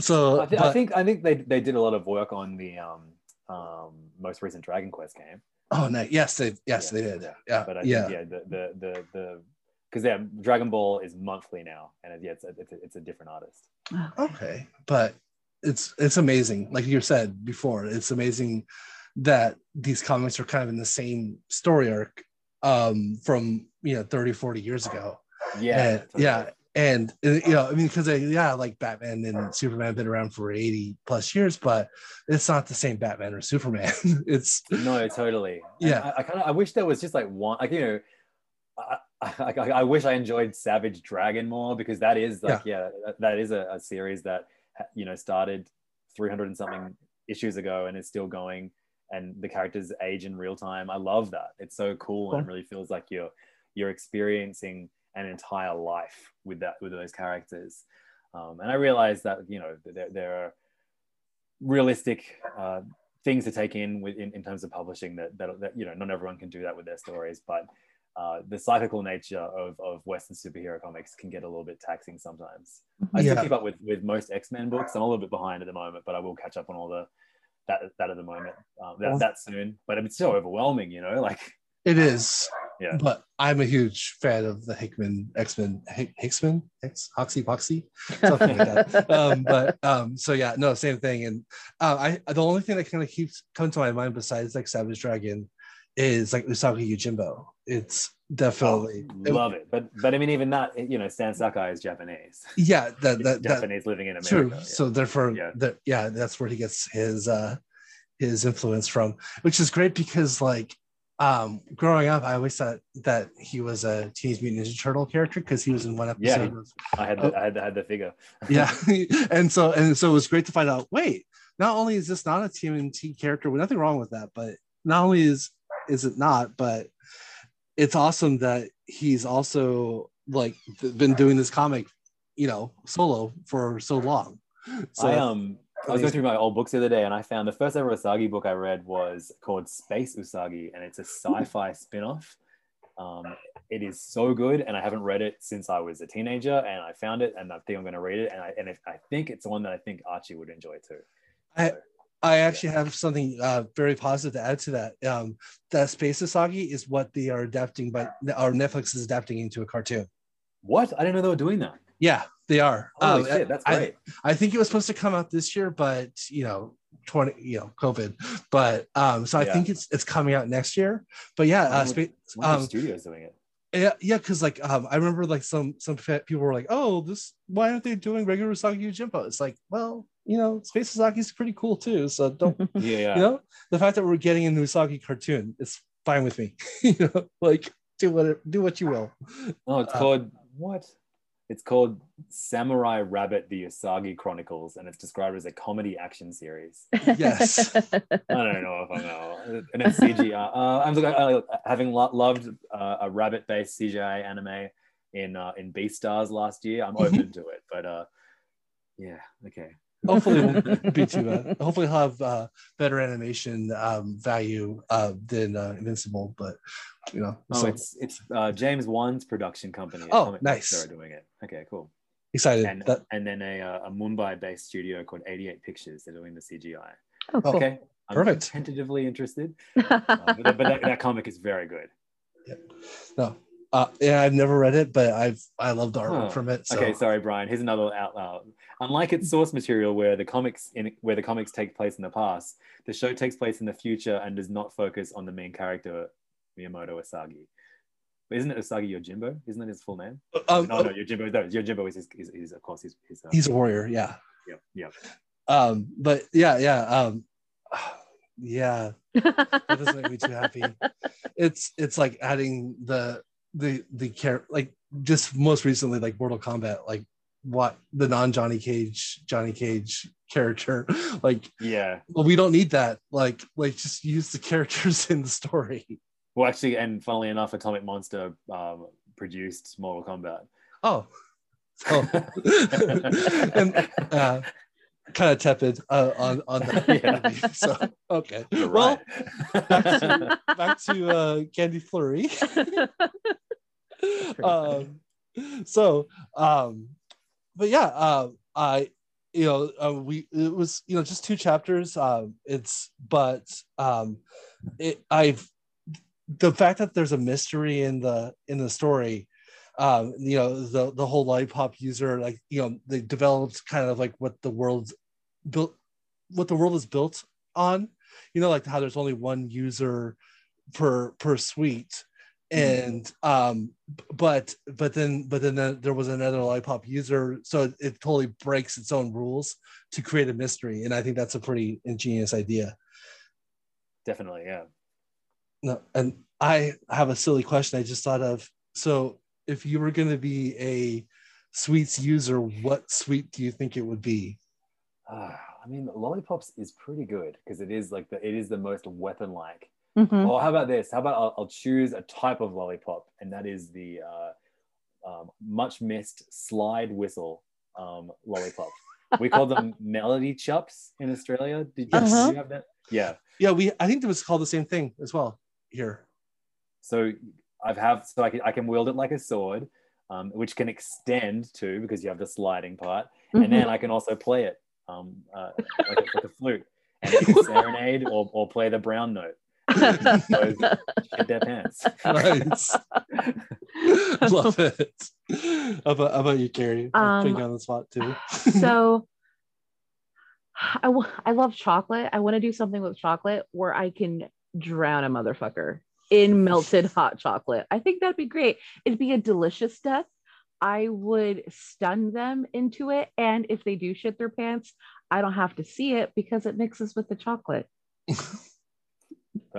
so I, th- but, I, think I think they they did a lot of work on the um, um, most recent Dragon Quest game. Oh no! Yes, they yes yeah. they did. Yeah, but I yeah, think, yeah, the the the the because yeah, Dragon Ball is monthly now, and yeah, it's a, it's a, it's a different artist. Okay, but it's it's amazing. Like you said before, it's amazing that these comics are kind of in the same story arc um, from you know 30 40 years ago. Yeah and, totally. yeah and you know i mean because yeah like batman and superman have been around for 80 plus years but it's not the same batman or superman. It's no totally. Yeah. And i, I kind of i wish there was just like one like you know I, I, I, wish I enjoyed Savage Dragon more because that is like yeah, yeah that, that is a, a, series that you know started 300 and something issues ago and is still going and the characters age in real time. I love that. It's so cool and it really feels like you're you're experiencing an entire life with that with those characters. Um, and I realize that you know there, there are realistic uh, things to take in with in, in terms of publishing that, that, that you know not everyone can do that with their stories, but uh, the cyclical nature of, of Western superhero comics can get a little bit taxing sometimes. I still keep up with, with most X Men books. I'm a little bit behind at the moment, but I will catch up on all the that that at the moment um, that, that soon. But it's so overwhelming you know like it is. Yeah. But i'm a huge fan of the hickman x-men hickman x hoxie boxy something like that. Um, but um so yeah no same thing. And uh, i the only thing that kind of keeps coming to my mind besides like savage dragon is like usagi yojimbo it's definitely oh, love it. But but I mean, even that, you know, Stan Sakai is Japanese. Yeah, that, that Japanese that, living in America. True. Yeah. So therefore, yeah. That, yeah, that's where he gets his uh his influence from, which is great because like um growing up, I always thought that he was a Teenage Mutant Ninja Turtle character because he was in one episode. Yeah, of, I had the, I had the, I had the figure. yeah, and so and so it was great to find out. Wait, not only is this not a TMNT character, with nothing wrong with that, but not only is is it not, but it's awesome that he's also like been doing this comic, you know, solo for so long. So I um I was going through my old books the other day and I found the first ever Usagi book I read was called Space Usagi and it's a sci-fi spin-off. Um, it is so good and I haven't read it since I was a teenager and I found it and I think I'm going to read it and I, and if, I think it's one that I think Archie would enjoy too. I, I actually have something uh, very positive to add to that. Um, that Space Usagi is what they are adapting, but our Netflix is adapting into a cartoon. What? I didn't know they were doing that. Yeah, they are. Holy um, shit, that's great. I, I, think it was supposed to come out this year, but you know, 20, you know, COVID. But um, so I yeah. think it's it's coming out next year. But yeah, uh, Space um, studios doing it. Yeah, yeah, because like um, I remember like some some people were like, "Oh, this why aren't they doing regular Usagi Yojimbo?" It's like, well, you know, Space Usagi is pretty cool too. So don't, yeah, yeah, you know, the fact that we're getting a new Usagi cartoon is fine with me. you know, like do what do what you will. Oh, it's uh, called what? It's called Samurai Rabbit: The Usagi Chronicles, and it's described as a comedy action series. Yes, I don't know if I know, and it's CGI. Uh, I'm uh, having lo- loved uh, a rabbit-based CGI anime in uh, in Beastars last year. I'm open to it, but uh, yeah, okay. Hopefully, it won't be too bad. Hopefully, he'll have uh, better animation um, value uh, than uh, Invincible, but you know. Oh, so. it's it's uh, James Wan's production company. Oh, nice. They're doing it. Okay, cool. Excited. And, that... and then a, uh, a Mumbai-based studio called 88 Pictures. They're doing the CGI. Oh, cool. Okay. I'm Perfect. Tentatively interested, uh, but, but that, that, comic is very good. Yeah. No, uh, yeah, I've never read it, but I've I love the artwork huh. from it. So. Okay, sorry, Brian. Here's another out loud. Unlike its source material, where the comics in where the comics take place in the past, the show takes place in the future and does not focus on the main character, Miyamoto Usagi. But isn't it Usagi Yojimbo? Isn't that his full name? Uh, um, no, no, Yojimbo. No, Yojimbo is his, is, is of course, his. his uh, he's a warrior. Yeah. Yeah. Yeah. Um, but yeah, yeah. Um, yeah. that doesn't make me too happy. It's it's like adding the the the care like just most recently like Mortal Kombat like what the non Johnny Cage Johnny Cage character like yeah. well we don't need that. Like like just use the characters in the story. Well actually and funnily enough Atomic Monster um, produced Mortal Kombat. Oh. Oh. And uh, kind of tepid uh, on on that yeah. so okay. You're well right. back to, back to uh, Candy Flurry um, so um but yeah uh i you know uh, we it was you know just two chapters um it's but um it i've the fact that there's a mystery in the in the story um you know the the whole lollipop user like you know they developed kind of like what the world's built what the world is built on you know like how there's only one user per per sweet. And um but but then but then there was another lollipop user. So it, it totally breaks its own rules to create a mystery. And i think that's a pretty ingenious idea. Definitely yeah. No and i have a silly question i just thought of. So if you were going to be a sweets user what sweet do you think it would be? Uh, i mean lollipops is pretty good because it is like the it is the most weapon like Mm-hmm. Or how about this? How about I'll, I'll, choose a type of lollipop, and that is the uh, um, much missed slide whistle um, lollipop. we call them melody chups in Australia. Did you, uh-huh. did you have that? Yeah. Yeah, we. I think it was called the same thing as well here. So I've have so I can I can wield it like a sword, um, which can extend too because you have the sliding part, mm-hmm. and then I can also play it um, uh, like, a, like a flute and serenade or, or play the brown note shit their pants. Nice. Love it. How about, how about you, Carrie? Um, putting on the spot too. so I, w- I love chocolate. I want to do something with chocolate where I can drown a motherfucker in melted hot chocolate. I think that'd be great. It'd be a delicious death. I would stun them into it. And if they do shit their pants, I don't have to see it because it mixes with the chocolate.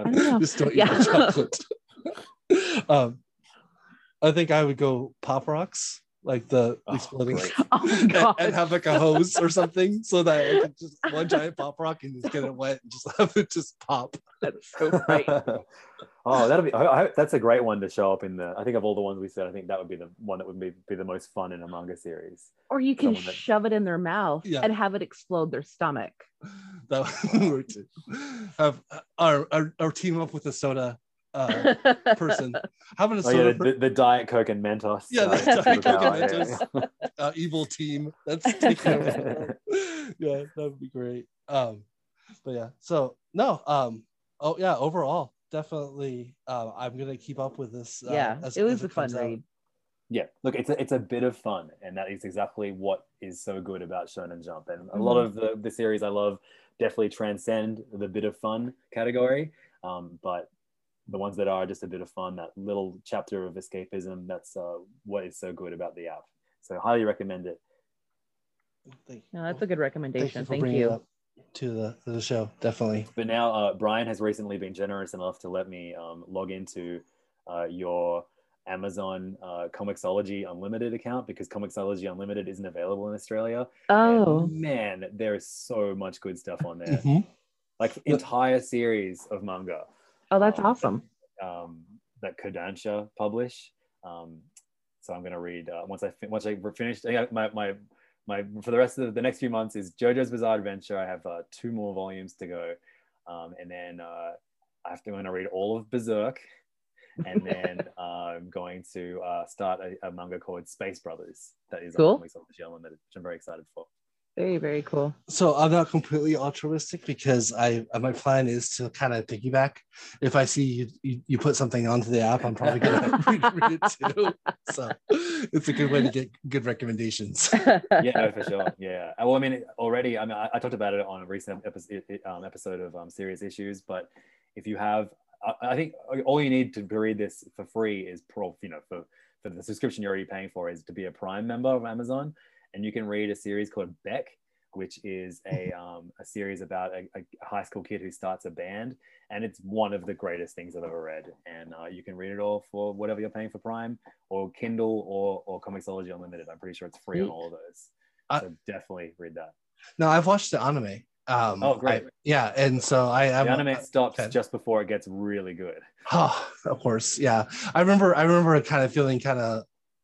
Just don't eat yeah. chocolate. um, I think I would go pop rocks, like the oh, exploding, oh and, and, have like a hose or something, so that I could just one giant pop rock and just get it wet and just have it just pop. That's so great. Oh, that'll be. I, I, that's a great one to show up in the. I think of all the ones we said, I think that would be the one that would be, be the most fun in a manga series. Or you can that, shove it in their mouth yeah. and have it explode their stomach. That would work too. Have uh, our, our, our team up with a soda uh, person. Having a oh, yeah, the, the, Diet Coke and Mentos. Yeah, uh, the Diet Coke and Mentos. Uh, evil team. That's taking yeah, that would be great. Um, but yeah, so no, um, oh yeah, overall, definitely, uh, I'm gonna keep up with this. Uh, yeah, as, it was a fun read. Yeah, look, it's a, it's a bit of fun, and that is exactly what is so good about Shonen Jump. And a mm-hmm. lot of the, the series I love definitely transcend the bit of fun category. Um, but the ones that are just a bit of fun, that little chapter of escapism, that's uh, what is so good about the app. So highly recommend it. No, that's a good recommendation. Thank you. Thank you. To the to the show, definitely. But now, uh, Bryan has recently been generous enough to let me um, log into uh, your Amazon uh, Comixology Unlimited account because Comixology Unlimited isn't available in Australia. Oh and man, there is so much good stuff on there. Mm-hmm. Like entire series of manga. Oh, that's um, awesome. Um, that Kodansha publish. Um, so I'm gonna read uh, once I once I finish. My my my for the rest of the, the next few months is JoJo's Bizarre Adventure. I have uh, two more volumes to go, um, and then uh, I have to going to read all of Berserk, and then I'm going to uh, start a, a, manga called Space Brothers that is cool. on Comics Unlimited, which I'm very excited for. Very, very cool. So I'm not completely altruistic because I my plan is to kind of piggyback. If I see you, you, you put something onto the app, I'm probably gonna read, read, it too. So it's a good way to get good recommendations. yeah, for sure. Yeah. Well, I mean, already, I mean, I, I talked about it on a recent episode, um, episode of um, Serious Issues, but if you have, I, I think all you need to read this for free is, pro, you know, for for the subscription you're already paying for is to be a Prime member of Amazon and you can read a series called Beck, which is a, um, a series about a, a, high school kid who starts a band. And it's one of the greatest things I've ever read. And uh, you can read it all for whatever you're paying for Prime or Kindle or, or Comixology Unlimited. I'm pretty sure it's free on all of those. So definitely read that. No, I've watched the anime. Um, oh, great. I, yeah. And so I, the anime uh, stops okay. just before it gets really good. Oh, of course. Yeah. I remember, I remember kind of feeling kind of,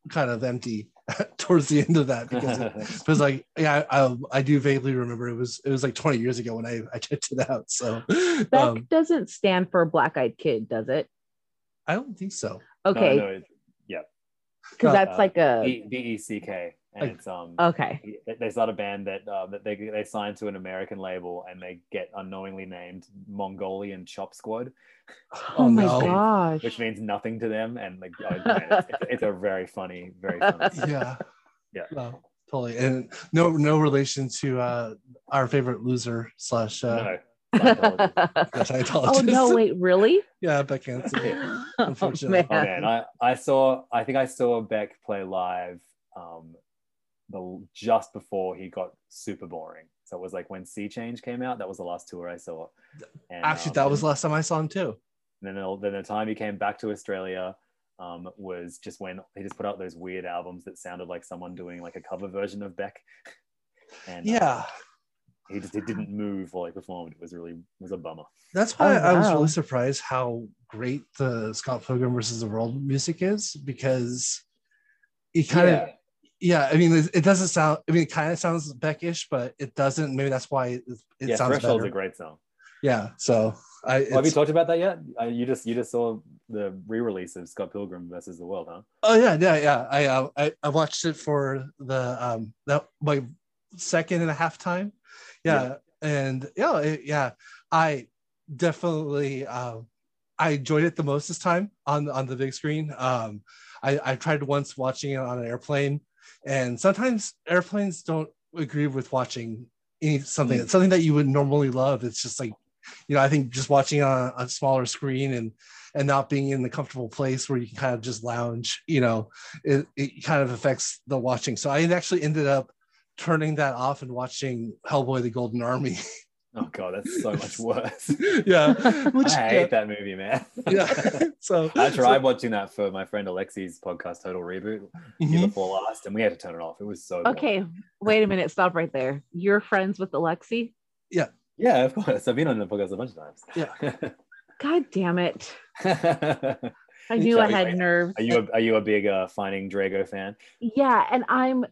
kind of empty towards the end of that because it, it was like yeah I, I, do vaguely remember it was it was like 20 years ago when I, I checked it out so Beck um, doesn't stand for black eyed kid does it? I don't think so. Okay. no, no, yeah. Because uh, that's like a B E C K and it's um okay they start a band that uh, that they they sign to an American label and they get unknowingly named Mongolian Chop Squad. Oh, oh my no. gosh! Which means nothing to them, and like oh, man, it's, it's, it's, a very funny, very funny. Yeah, yeah, no, totally, and no no relation to uh our favorite loser slash. Uh, no. oh no! Wait, really? yeah, Beck Hansen. Unfortunately, oh, man. oh man, I, I saw. I think I saw Beck play live um, the just before he got super boring. So it was like when Sea Change came out. That was the last tour I saw. And, Actually, um, that was the last time I saw him too. And then, then the time he came back to Australia um, was just when he just put out those weird albums that sounded like someone doing like a cover version of Beck. And yeah. Uh, he just he didn't move while he performed. It was really it was a bummer. That's why oh, wow. I was really surprised how great the Scott Pilgrim versus the World music is because he kind yeah. of yeah, I mean, it doesn't sound. I mean, it kind of sounds Beckish, but it doesn't. Maybe that's why it, it yeah, sounds Threshold's better. a great song. Yeah, so I well, have you talked about that yet? Uh, you just you just saw the re-release of Scott Pilgrim versus the World, huh? Oh yeah, yeah, yeah. I uh, I, I watched it for the um that my second and a half time. Yeah, yeah. and yeah, it, yeah. I definitely uh, I enjoyed it the most this time on on the big screen. Um, I I tried once watching it on an airplane and sometimes airplanes don't agree with watching any, something mm. something that you would normally love. It's just like you know i think just watching on a, smaller screen and and not being in the comfortable place where you can kind of just lounge you know it, it kind of affects the watching. So i actually ended up turning that off and watching hellboy the golden army Oh god, that's so much worse. yeah, Which, I hate yeah. that movie, man. yeah. So I tried so, watching that for my friend Alexi's podcast, Total Reboot, mm-hmm. before last, and we had to turn it off. It was so. Okay, boring. wait a minute. Stop right there. You're friends with Alexi? Yeah. Yeah, of course. I've been on the podcast a bunch of times. Yeah. God damn it. I knew I had nerves. Are you a, are you a big uh, Finding Drago fan? Yeah, and I'm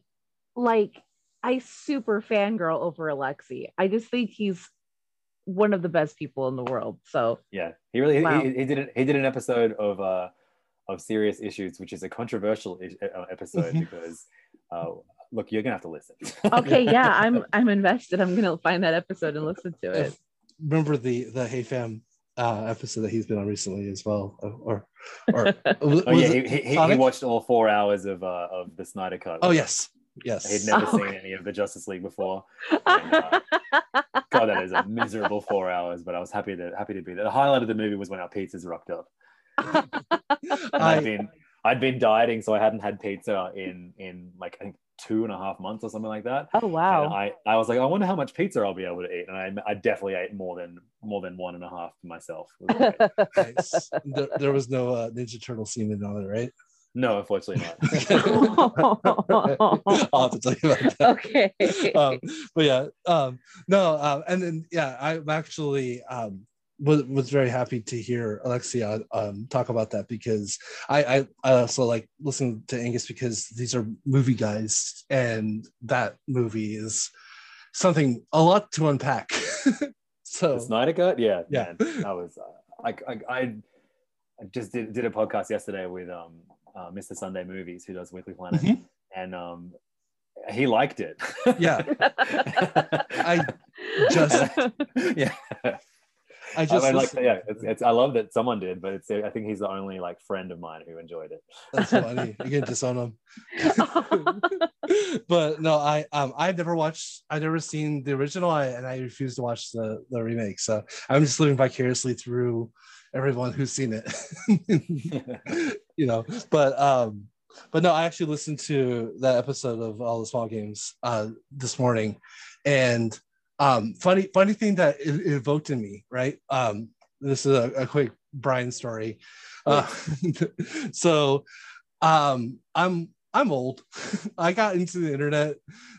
like I super fangirl over Alexi. I just think he's one of the best people in the world. So yeah, he really wow. he, he, did an, he did an episode of uh of serious issues, which is a controversial uh, episode because uh, look, you're gonna have to listen. okay, yeah, I'm I'm invested. I'm gonna find that episode and listen to it. Remember the the Hey Fam uh, episode that he's been on recently as well, or or oh yeah, he, he, he, watched all four hours of uh, of the Snyder Cut. Oh yes, yes. He'd never oh, seen okay. any of the Justice League before. And, uh, God, that is a miserable four hours. But I was happy to happy to be there. The highlight of the movie was when our pizzas rocked up. I'd been I'd been dieting, so I hadn't had pizza in in like I think two and a half months or something like that. Oh wow! And I I was like, I wonder how much pizza I'll be able to eat, and I, I definitely ate more than more than one and a half myself. nice. there, there, was no uh, Ninja Turtle semen on it, right? No, unfortunately not. I'll have to tell you about that. Okay. Um, but yeah, um, no, um, and then yeah, I'm actually um, was, was very happy to hear Alexia um, talk about that because I, I, I also like listening to Angus because these are movie guys and that movie is something a lot to unpack. so the Snyder Cut, yeah, yeah, man, I was uh, I, I, I just did, did a podcast yesterday with um uh, Mr. Sunday Movies who does Weekly Planet mm-hmm. and um he liked it. yeah. I just yeah. I just I mean, like yeah, it's, it's, I love that someone did, but it's I think he's the only like friend of mine who enjoyed it. That's funny. You can disown him. but no, I um I've never watched I've never seen the original and I refuse to watch the the remake. So I'm just living vicariously through everyone who's seen it. you know, but um but no, I actually listened to that episode of all the small games uh this morning and um, funny, funny thing that it, it evoked in me, right? Um, this is a, a quick Bryan story. Uh, so, um, I'm I'm old. I got into the internet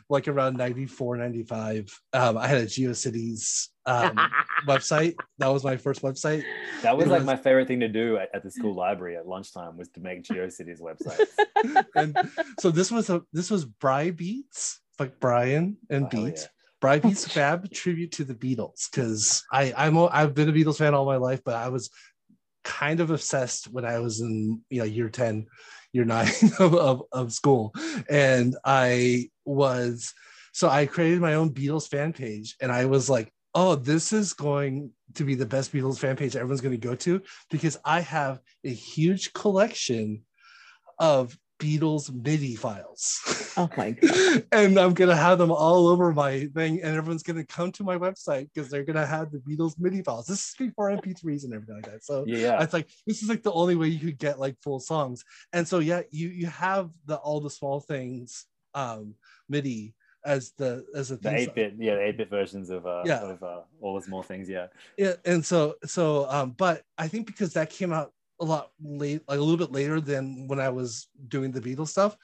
like around 94, 95. Um, I had a GeoCities um, website. That was my first website. That was it like was... my favorite thing to do at, at, the school library at lunchtime was to make GeoCities websites. and so this was a this was Bry Beats, like Bryan and oh, Beats. Yeah. Brybeats Fab tribute to the Beatles because I I'm a, I've been a Beatles fan all my life, but I was kind of obsessed when I was in you know year ten, year nine of, of, of school, and I was so I created my own Beatles fan page, and I was like, oh, this is going to be the best Beatles fan page everyone's going to go to because I have a huge collection of Beatles MIDI files. Oh my god! and I'm gonna have them all over my thing, and everyone's gonna come to my website because they're gonna have the Beatles MIDI files. This is before MP3s and everything like that. So yeah, it's like this is like the only way you could get like full songs. And so yeah, you you have the all the small things um MIDI as the as a the eight bit yeah the eight bit versions of uh yeah. of uh, all the small things yeah yeah and so so um but I think because that came out a lot late, like a little bit later than when I was doing the Beatles stuff,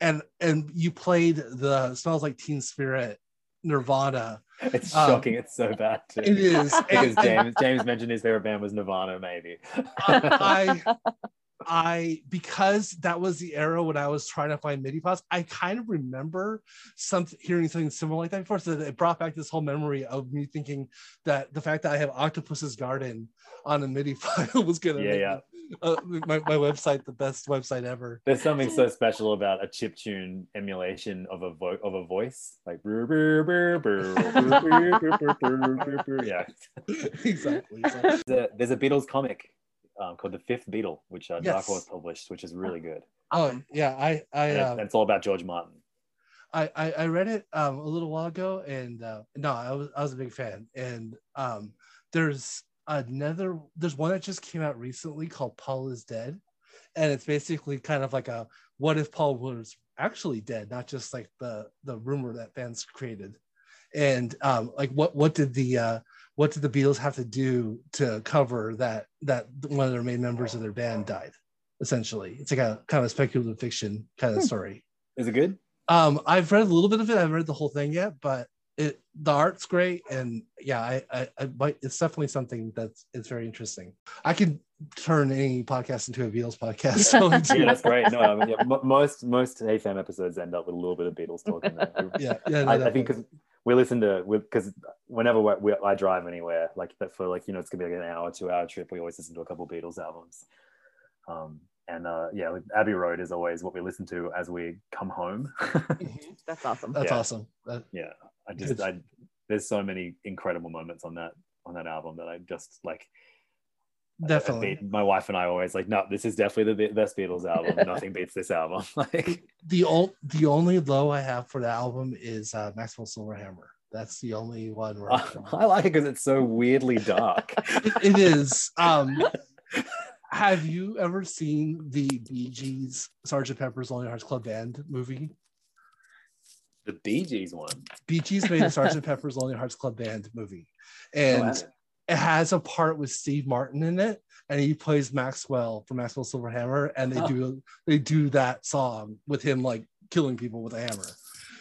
and and you played the "Smells Like Teen Spirit" Nirvana. It's um, shocking. It's so bad too. It is because James James mentioned his favorite band was Nirvana. Maybe I I because that was the era when I was trying to find MIDI files. I kind of remember some hearing something similar like that before. So it brought back this whole memory of me thinking that the fact that I have Octopus's Garden on a MIDI file was gonna yeah, yeah uh, my, my website the best website ever there's something so special about a chip tune emulation of a vo- of a voice like yeah exactly, There's, a, there's a beatles comic um, called the fifth beatle which uh, yes. dark published which is really good oh yeah i i uh, it's all about george martin I, I, I read it um, a little while ago and uh, no I was I was a big fan and um, there's another there's one that just came out recently called Paul is Dead. And it's basically kind of like a what if Paul was actually dead, not just like the the rumor that fans created. And um, like what what did the uh, what did the Beatles have to do to cover that that one of their main members of their band died? Essentially, it's like a kind of speculative fiction kind of hmm. story. Is it good? Um, I've read a little bit of it. I haven't read the whole thing yet, but it the art's great and yeah I, I i but it's definitely something that's it's very interesting i can turn any podcast into a beatles podcast so yeah that's great no I mean, yeah, most most Hey Fam episodes end up with a little bit of beatles talking yeah yeah no, I, I, think because we listen to because whenever we, we, i drive anywhere like for like you know it's gonna be like an hour two hour trip we always listen to a couple beatles albums um and uh, yeah, Abbey Road is always what we listen to as we come home. Mm-hmm. That's awesome. That's yeah. awesome. That, yeah, I just I, there's so many incredible moments on that on that album that I just like. Definitely, I, I, my wife and I always like, no, this is definitely the best Beatles album. Nothing beats this album. like the old, the only low I have for the album is uh, Maxwell Silverhammer. That's the only one. Where I like it because it's so weirdly dark. it, it is. Um, have you ever seen the Bee Gees Sergeant Pepper's Lonely Hearts Club Band movie? The Bee Gees one. Bee Gees made the Sergeant Pepper's Lonely Hearts Club Band movie, and oh, it has a part with Steve Martin in it, and he plays Maxwell from Maxwell Silverhammer, and they oh. do they do that song with him like killing people with a hammer.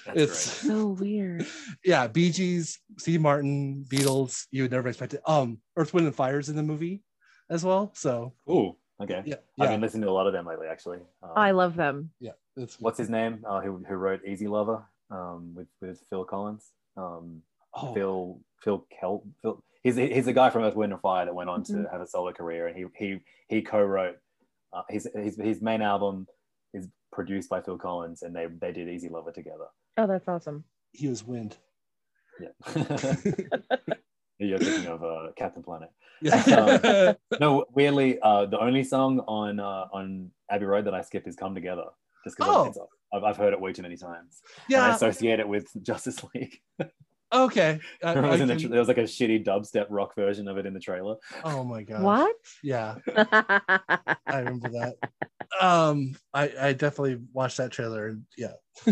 That's it's so weird. Yeah, Bee Gees, Steve Martin, Beatles. You would never expect it. Um, Earth, Wind, and Fire's in the movie as well. So. Oh, okay. Yeah, I've been listening to a lot of them lately, actually. Um, I love them. Yeah. What's his name? Uh, who, who wrote Easy Lover um, with with Phil Collins? Um, oh. Phil Phil Kel Phil. He's he's the guy from Earth, Wind and Fire that went on mm-hmm. to have a solo career, and he he he co-wrote uh, his, his his main album is produced by Phil Collins, and they they did Easy Lover together. Oh, that's awesome. He was Wind. Yeah. You're thinking of uh, Captain Planet. um, no, weirdly, uh, the only song on uh, on Abbey Road that I skip is "Come Together," just because oh. I've, I've heard it way too many times. Yeah, and I associate it with Justice League. okay, I, I can... the, there was like a shitty dubstep rock version of it in the trailer. Oh my god! What? Yeah, I remember that. Um i i definitely watched that trailer and yeah.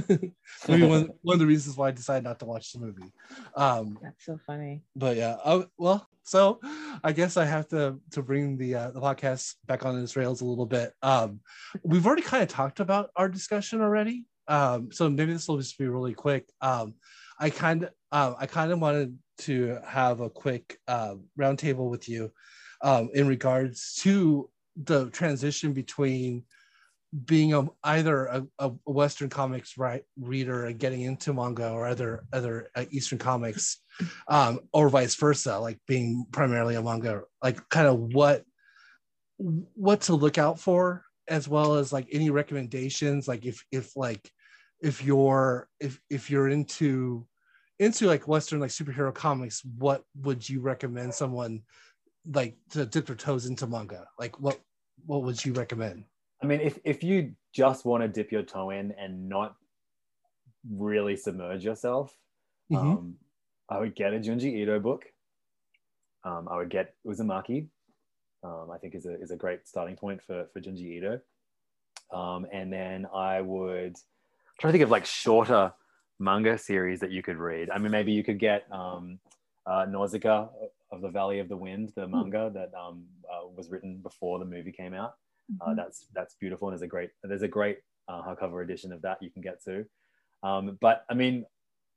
Maybe one, one of the reasons why i decided not to watch the movie. Um that's so funny. but yeah oh well so i guess i have to to bring the uh, the podcast back on its rails a little bit. Um we've already kind of talked about our discussion already. Um so maybe this will just be really quick. Um i kind of uh, i kind of wanted to have a quick uh, roundtable with you um, in regards to the transition between being a, either a, a, Western comics right reader and getting into manga or other other uh, Eastern comics, um, or vice versa, like being primarily a manga, like kind of what what to look out for, as well as like any recommendations, like if if like if you're if if you're into into like Western like superhero comics, what would you recommend someone like to dip their toes into manga? Like what what would you recommend? I mean, if, if you just want to dip your toe in and not really submerge yourself, mm-hmm. um, I would get a Junji Ito book. Um, I would get Uzumaki. Um, I think is a, is a great starting point for, for Junji Ito. Um, and then I would try to think of like shorter manga series that you could read. I mean, maybe you could get um, uh, Nausicaa of the Valley of the Wind, the hmm. manga that um, uh, was written before the movie came out. Uh, mm-hmm. that's that's beautiful, and there's a great there's a great uh, hardcover edition of that you can get to. Um, but I mean,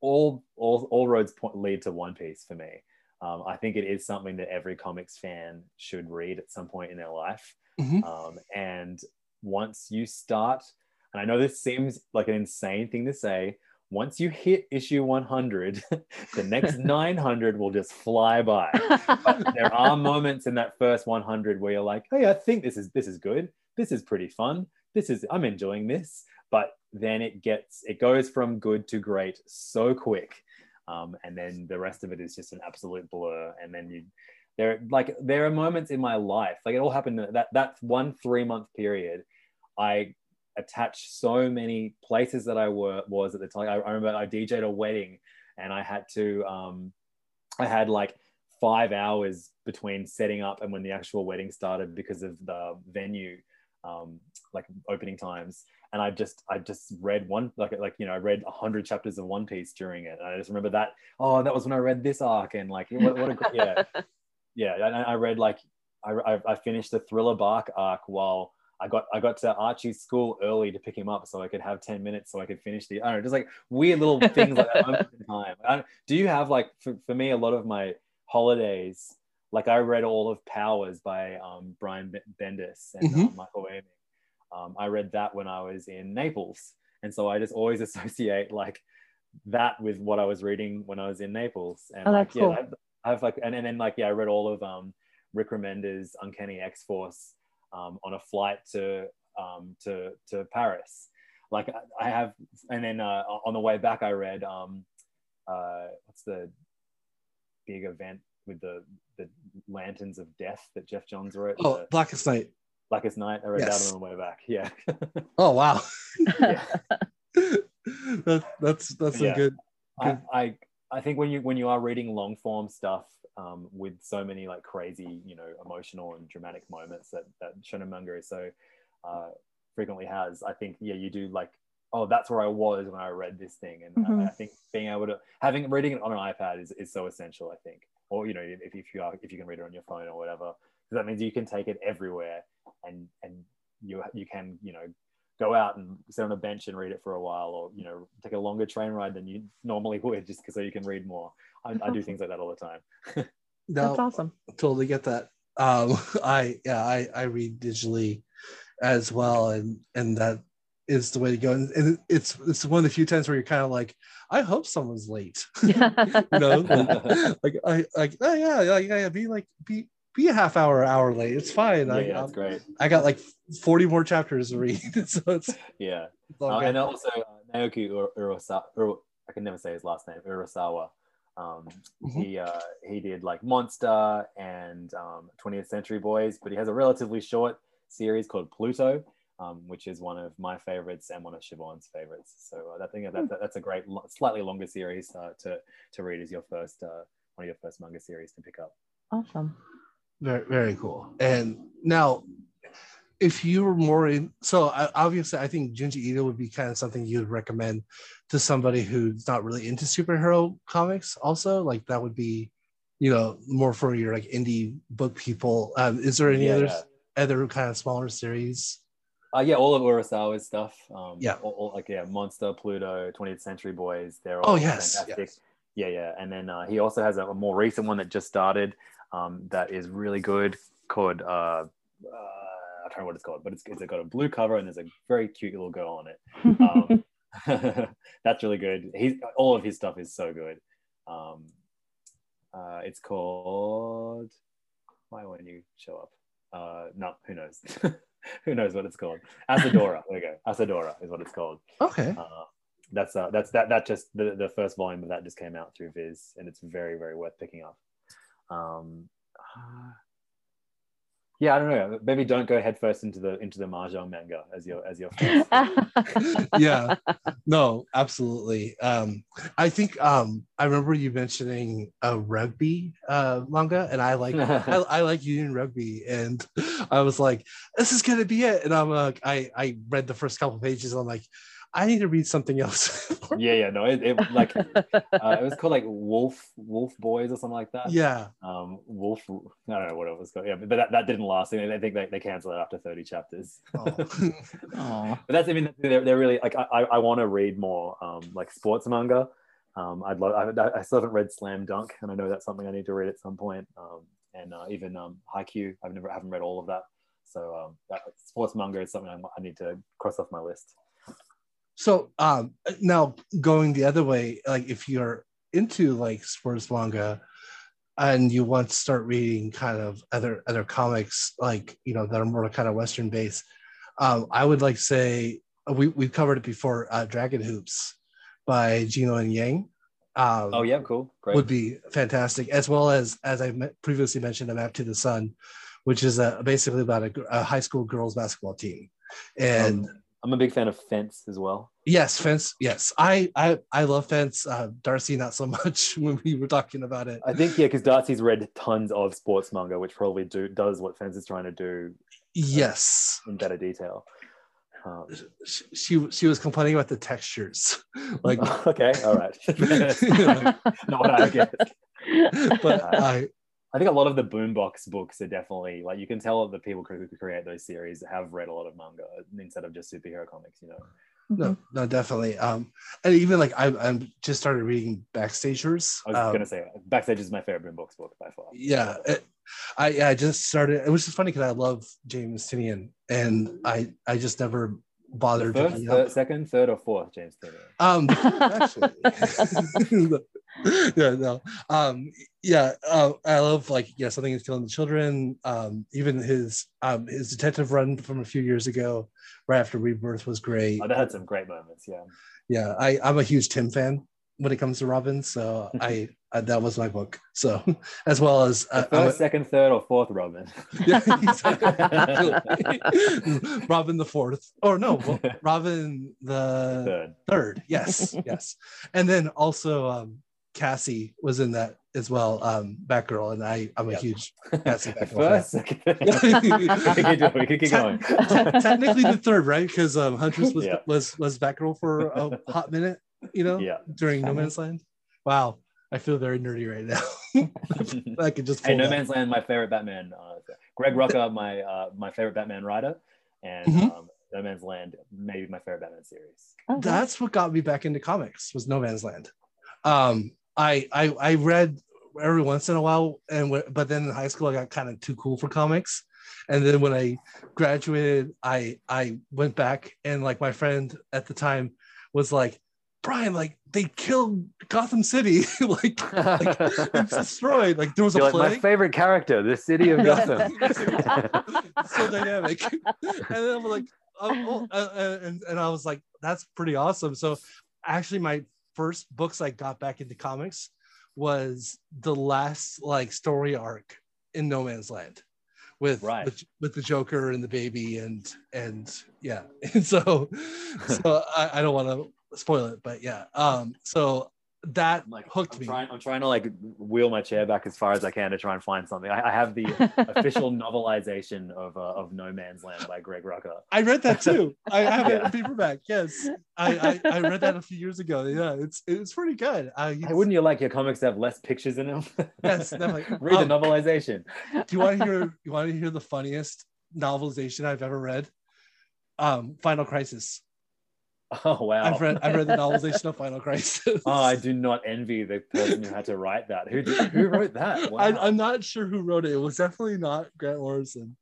all all all roads point, lead to One Piece for me. Um, I think it is something that every comics fan should read at some point in their life. Mm-hmm. Um, and once you start, and I know this seems like an insane thing to say, once you hit issue 100, the next 900 will just fly by. But there are moments in that first 100 where you're like, hey, I think this is this is good. This is pretty fun. This is I'm enjoying this. But then it gets it goes from good to great so quick, um, and then the rest of it is just an absolute blur. And then you there like there are moments in my life like it all happened that that one three month period. I attach so many places that I were was at the time. I, I remember I DJed a wedding and I had to um, I had like five hours between setting up and when the actual wedding started because of the venue um, like opening times. And I just I just read one like like you know I read a hundred chapters of One Piece during it. And I just remember that oh that was when I read this arc and like what, what a yeah. Yeah I, I read like I, I finished the Thriller Bark arc while I got I got to Archie's school early to pick him up so I could have 10 minutes so I could finish the I don't know just like weird little things like that time. do you have like for, for me a lot of my holidays like I read all of Powers by um, Brian Bendis and mm-hmm. uh, Michael Oeming. Um, I read that when I was in Naples, and so I just always associate like that with what I was reading when I was in Naples. And oh, like, yeah, cool. I've, I've, like, and, and then like, yeah, I read all of um, Rick Remender's Uncanny X Force um, on a flight to um, to to Paris. Like I, I have, and then uh, on the way back, I read um, uh, what's the big event with the the Lanterns of Death that Geoff Johns wrote. Oh, the, Blackest Night. Blackest Night. I read yes. that on the way back. Yeah. oh wow. that, that's that's yeah. a good. good... I, I I think when you when you are reading long form stuff um, with so many like crazy you know emotional and dramatic moments that that shonen manga so uh, frequently has, I think yeah you do like oh that's where I was when I read this thing, and mm-hmm. I, I, think being able to having reading it on an iPad is, is so essential. I think, or you know if, if you are if you can read it on your phone or whatever, because that means you can take it everywhere, and and you you can you know go out and sit on a bench and read it for a while, or you know take a longer train ride than you normally would, just because so you can read more. I, I do things like that all the time. no, That's awesome. Totally get that. Um, I yeah, I I read digitally as well, and and that is the way to go. And, and it's it's one of the few times where you're kind of like, I hope someone's late. you know, like I like oh yeah, yeah, yeah, be like be be a half hour hour late. It's fine. Yeah, I, yeah, that's great. I got like 40 more chapters to read. so it's yeah. It's uh, and also uh, Naoki Urasawa, Ur- I can never say his last name, Urasawa. Um, mm-hmm. He uh, he did like Monster and um, 20th Century Boys, but he has a relatively short series called Pluto, um, which is one of my favorites and one of Siobhan's favorites. So uh, that thing that, that, that's a great, slightly longer series uh, to to read as your first uh, one of your first manga series to pick up. Awesome. Very very cool. And now, if you were more in, so obviously I think Junji Ito would be kind of something you would recommend to somebody who's not really into superhero comics. Also, like that would be, you know, more for your like indie book people. Um, is there any yeah, other other kind of smaller series? Uh, yeah, all of Urasawa's stuff. Um, yeah, all, all, like yeah, Monster, Pluto, 20th Century Boys. They're all oh yes, fantastic. Yes. Yeah, yeah, and then uh, he also has a, a, more recent one that just started um, that is really good called. Uh, uh, I don't know what it's called, but it's, it's got a blue cover and there's a very cute little girl on it. Um, that's really good. He's all of his stuff is so good. Um, uh, it's called. Why won't you show up? Uh, no, who knows? who knows what it's called? Asadora. there we go. Asadora is what it's called. Okay. Uh, that's uh, that's that that just the, the first volume of that just came out through Viz, and it's very very worth picking up. Um, uh, yeah, I don't know. Maybe don't go headfirst into the into the mahjong manga as your as your. yeah, no, absolutely. Um, I think um, I remember you mentioning a rugby uh, manga, and I like I, I, like Union Rugby, and I was like, this is gonna be it. And I'm like, I I read the first couple pages, and I'm like, I need to read something else. yeah, yeah, no, it, it like uh, it was called like Wolf Wolf Boys or something like that. Yeah. Um, Wolf. I don't know what it was called. Yeah, but that, that didn't last. I, mean, I think they, they canceled it after thirty chapters. Oh. but that's I mean they're, they're really like I I want to read more um like sports manga. Um, I'd love. I, I still haven't read Slam Dunk, and I know that's something I need to read at some point. Um, and uh, even um, Haikyuu, I've never haven't read all of that. So um, that, sports manga is something I, I need to cross off my list. So um, now going the other way, like if you're into like sports manga and you want to start reading kind of other other comics like you know that are more kind of Western based, um, I would like say we we've covered it before. Uh, Dragon Hoops by Gene Luen Yang. Um, oh yeah, cool, great. Would be fantastic, as well as as I previously mentioned, a map to the sun, which is a, basically about a, a high school girls basketball team, and. Um, I'm a big fan of Fence as well. Yes, Fence. Yes, I I I love Fence. Uh, Darcy, not so much when we were talking about it. I think yeah, because Darcy's read tons of sports manga, which probably do does what Fence is trying to do. Yes, uh, in better detail. Um, she she was complaining about the textures, like okay, all right, not what I get. But I I think a lot of the boombox books are definitely like you can tell that the people who create those series have read a lot of manga instead of just superhero comics. You know. No, mm-hmm. no, definitely. Um, and even like I, I'm just started reading Backstagers. I was um, gonna say Backstagers my favorite boombox book by far. Yeah, it, I I just started. It was just funny because I love James Tynion, and I I just never bothered. First, third, second, third, or fourth James Tynion. Um, actually, yeah, no, um, yeah, uh, I love like yeah, something is killing the children. Um, even his um his detective run from a few years ago, right after Rebirth, was great. Oh, that had some great moments. Yeah, yeah, I I'm a huge Tim fan when it comes to Robin, so I uh, that was my book. So as well as uh, first, second, third, or fourth Robin. yeah, Robin the fourth, or no, Robin the third. third. Yes, yes, and then also um, Cassie was in that as well, um, Batgirl, and I I'm a yep. huge Cassie Batgirl. Could keep going. Technically the third, right? Because um, Huntress was yeah. was was Batgirl for a hot minute, you know, yeah, during No Man's Land. Wow, I feel very nerdy right now. I could just. Hey, No Man's Land, my favorite Batman. Uh, Greg Rucka, my uh, my favorite Batman writer, and mm-hmm. um, No Man's Land, maybe my favorite Batman series. Okay. That's what got me back into comics was No Man's Land. Um, I, I I read every once in a while, and but then in high school I got kind of too cool for comics, and then when I graduated, I I went back and like my friend at the time was like, Bryan, like they killed Gotham City, like, like it's destroyed. Like there was You're a like my favorite character, the city of Gotham. so dynamic, and then I'm like, oh, oh, uh, uh, and and I was like, that's pretty awesome. So actually, my first books I got back into comics was the last like story arc in No Man's Land with right. with, with, the Joker and the baby and and yeah and so so I, I don't want to spoil it, but yeah. Um, so that like hooked I'm me. Trying, I'm trying to like wheel my chair back as far as I can to try and find something. I, I have the official novelization of uh, of No Man's Land by Greg Rucka. I read that too. I have it in paperback. Yes, I, I, I read that a few years ago. Yeah, it's it's pretty good. Uh, hey, wouldn't you like your comics to have less pictures in them? yes, definitely. Read um, the novelization. Do you want to hear? You want to hear the funniest novelization I've ever read? Um, Final Crisis. Oh wow! I've read I've read the novelization of Final Crisis. Oh, I do not envy the person who had to write that. Who did, who wrote that? Wow. I, am not sure who wrote it. It was definitely not Grant Morrison.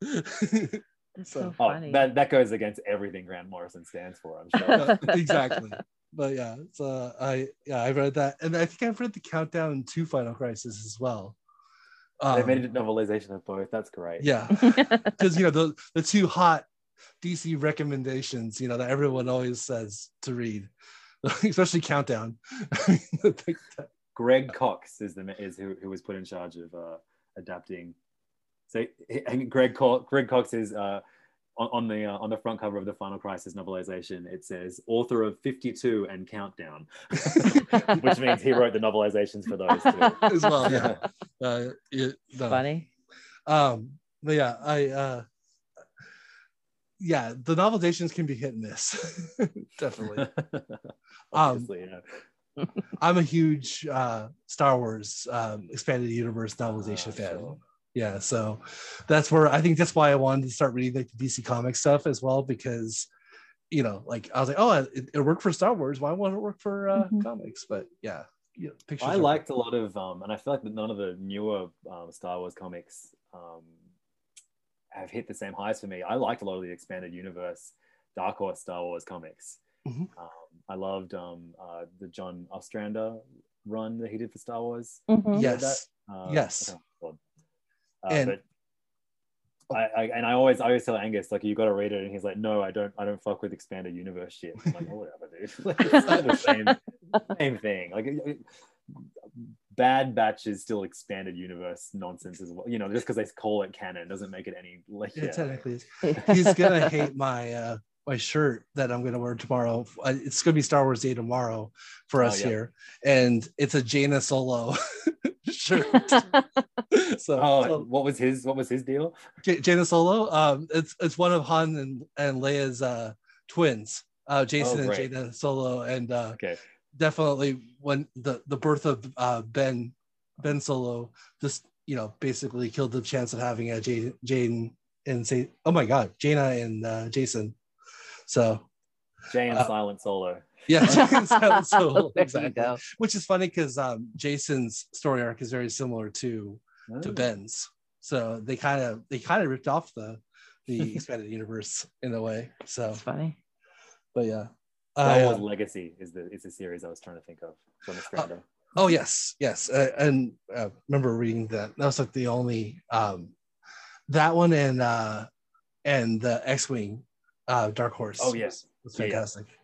so, oh, that that goes against everything Grant Morrison stands for. I'm sure. exactly. But yeah, so I yeah I read that, and I think I've read the countdown to Final Crisis as well. Um, they made a novelization of both. That's great. Yeah, because you know the the two hot DC recommendations, you know, that everyone always says to read, especially Countdown. Greg Cox is the is who, who was put in charge of uh, adapting. So, and Greg Co- Greg Cox is uh, on, on, the uh, on the front cover of the Final Crisis novelization. It says author of Fifty Two and Countdown, which means he wrote the novelizations for those too as well. Yeah, uh, it, no. funny. Um, but yeah, I uh, yeah, the novelizations can be hit and miss. Definitely. um, yeah. I'm a huge uh, Star Wars um, expanded universe novelization uh, fan. Sure. Yeah, so that's where I think that's why I wanted to start reading like the DC comic stuff as well because you know, like I was like, oh, it, it worked for Star Wars. Why won't it work for uh, mm-hmm. comics? But yeah, yeah I liked a lot of, um, and I feel like none of the newer um, Star Wars comics um, have hit the same highs for me. I liked a lot of the expanded universe Dark Horse Star Wars comics. Mm-hmm. Um, I loved um, uh, the John Ostrander run that he did for Star Wars. Mm-hmm. Yes. Uh, yes. Uh, and, but I, I, and I always I always tell Angus like you got to read it and he's like no I don't I don't fuck with expanded universe shit. I'm like oh, whatever dude. it's the same same thing. Like Bad Batch is still expanded universe nonsense as well. You know, just because they call it canon doesn't make it any like. Yeah, yeah. technically, he's gonna hate my uh my shirt that I'm gonna wear tomorrow. Uh, it's gonna be Star Wars Day tomorrow for oh, us oh, yeah. here, and it's a Jaina Solo shirt. so, oh, so, what was his what was his deal? J- Jaina Solo. Um, it's it's one of Han and and Leia's uh twins. Uh, Jacen oh, and Jaina Solo, and uh, okay definitely when the the birth of uh, Ben Ben Solo just you know basically killed the chance of having a Jane, Jane and say, oh my God, Jaina and uh, Jacen. So Jane uh, Silent Solo. Yeah, Silent Solo. exactly. Which is funny because um, Jacen's story arc is very similar to oh. to Ben's. So they kind of they kind of ripped off the the expanded universe in a way. So it's funny. But yeah. Wars uh, Legacy is the is the series I was trying to think of from Australia. Uh, oh yes, yes, uh, and uh, remember reading that. That was like the only um, that one and uh, and the X-wing uh, Dark Horse. Oh yes, it's fantastic. Yeah,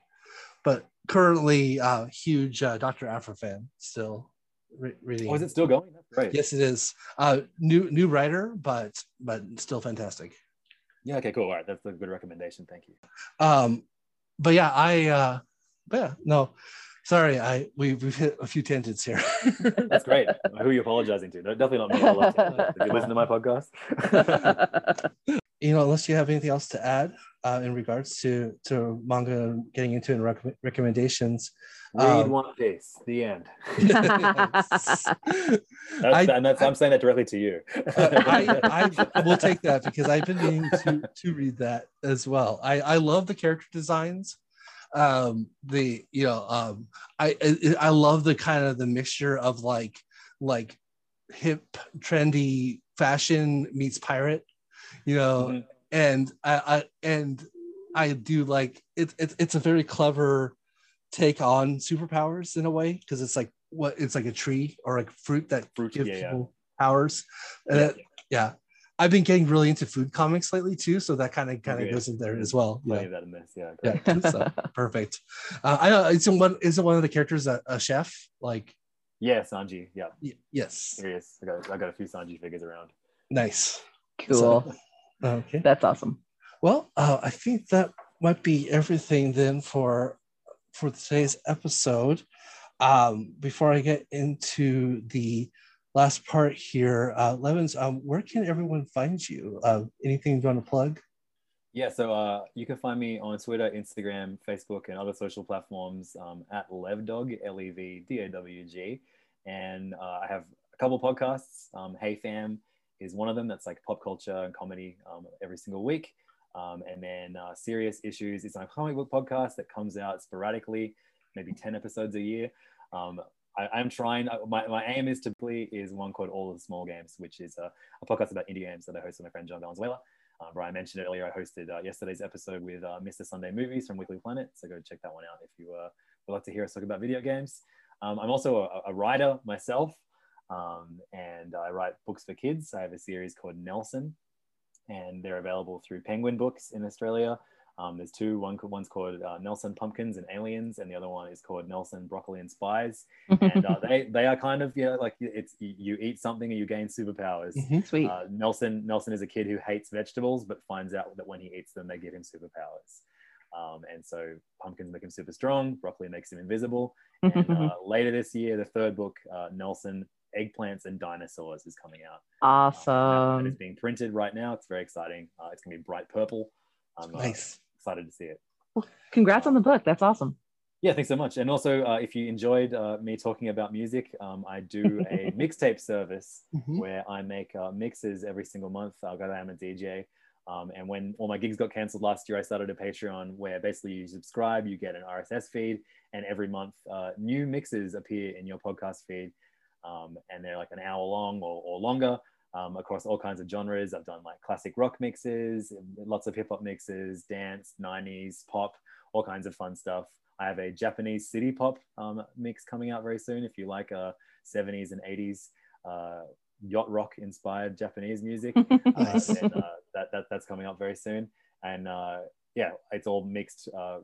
But currently, uh, huge uh, Doctor Aphra fan still re- reading. Oh, is it still going? That's great. Yes, it is. Uh, new new writer, but but still fantastic. Yeah. Okay. Cool. All right. That's a good recommendation. Thank you. Um, but yeah, I uh, but yeah, no, sorry, I we we've hit a few tangents here. That's great. Who are you apologizing to? Definitely not me. I love Did you listen to my podcast? you know, unless you have anything else to add uh, in regards to to manga getting into and rec- recommendations. Read um, One Piece. The end. that's, I, and that's, I'm saying that directly to you. uh, I, I will take that because I've been meaning to to read that as well. I I love the character designs. Um, the you know um, I I love the kind of the mixture of like like hip trendy fashion meets pirate, you know, mm-hmm. And I, I and I do like it, it it's a very clever take on superpowers in a way because it's like what it's like a tree or like fruit that fruit, gives yeah, people yeah. powers. And yeah. It, yeah. I've been getting really into food comics lately too, so that kind of kind of okay. goes in there as well. Yeah, that in this, yeah, yeah. so, perfect. Uh, I know it's one. Is it one of the characters a, a chef? Like, yeah, Sanji. Yeah. Y- yes. Serious. I got I got a few Sanji figures around. Nice. Cool. So, okay. That's awesome. Well, uh, I think that might be everything then for for today's episode. Um, before I get into the last part here, uh, Levins, um, where can everyone find you? Uh, anything you want to plug? Yeah, so uh, you can find me on Twitter, Instagram, Facebook, and other social platforms um, at Levdawg, L E V D A W G. And uh, I have a couple podcasts. Um, hey Fam is one of them that's like pop culture and comedy um, every single week. Um, and then uh, Serious Issues is a comic book podcast that comes out sporadically, maybe 10 episodes a year. Um, I, am trying, uh, my, my aim is to play is one called All of the Small Games, which is a, a podcast about indie games that I host with my friend John Valenzuela. Uh, Bryan mentioned it earlier. I hosted uh, yesterday's episode with uh, Mr. Sunday Movies from Weekly Planet. So go check that one out if you uh, would like to hear us talk about video games. Um, I'm also a, a writer myself, um, and I write books for kids. I have a series called Nelson, and they're available through Penguin Books in Australia. Um, there's two. One one's called uh, Nelson Pumpkins and Aliens, and the other one is called Nelson Broccoli and Spies. and uh, they they are kind of you know like it's you eat something and you gain superpowers. Mm-hmm. Sweet. Uh, Nelson Nelson is a kid who hates vegetables, but finds out that when he eats them, they give him superpowers. Um, and so pumpkins make him super strong. Broccoli makes him invisible. And uh, later this year, the third book, uh, Nelson eggplants and dinosaurs is coming out. Awesome. Um, and it's being printed right now. It's very exciting. Uh, it's going to be bright purple. I'm uh, nice. excited to see it. Well, congrats on the book. That's awesome. Yeah, thanks so much. And also, uh, if you enjoyed uh, me talking about music, um, I do a mixtape service mm-hmm. where I make uh, mixes every single month. I've got I'm a DJ. Um, and when all my gigs got canceled last year, I started a Patreon where basically you subscribe, you get an RSS feed, and every month uh, new mixes appear in your podcast feed um, and they're like an hour long or, or longer um, across all kinds of genres. I've done like classic rock mixes, lots of hip hop mixes, dance, 90s, pop, all kinds of fun stuff. I have a Japanese city pop um, mix coming out very soon. If you like uh, 70s and 80s uh, yacht rock inspired Japanese music, uh, then, uh, that, that, that's coming up very soon. And uh, yeah, it's all mixed uh,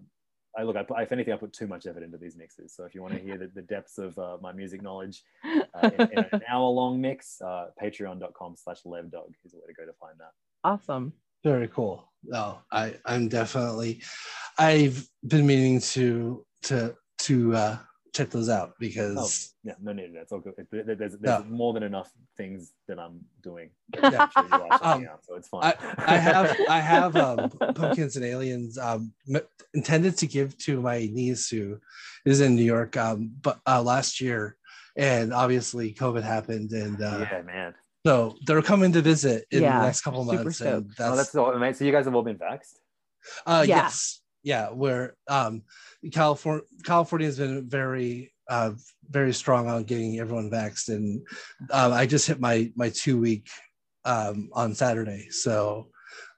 I look, I, if anything, I put too much effort into these mixes. So if you want to hear the, the depths of uh, my music knowledge uh, in, in, an hour long mix, uh, patreon.com slash levdawg is the way to go to find that. Awesome. Very cool. No, I, I'm definitely, I've been meaning to, to, to, uh, check those out because oh, yeah, no need. That's all good. There's, there's no. more than enough things that I'm doing. Yeah. Sure um, out, so it's fine. I, I have I have um, pumpkins and aliens um, intended to give to my niece who is in New York, um, but uh, last year, and obviously COVID happened, and uh, yeah, man. So they're coming to visit in yeah, the next couple months. And that's, oh, that's all, so you guys have all been vaxxed? Uh, yeah. Yes. Yeah. Where um, California, California has been very, uh, very strong on getting everyone vaxxed. And um, I just hit my, my two week um, on Saturday. So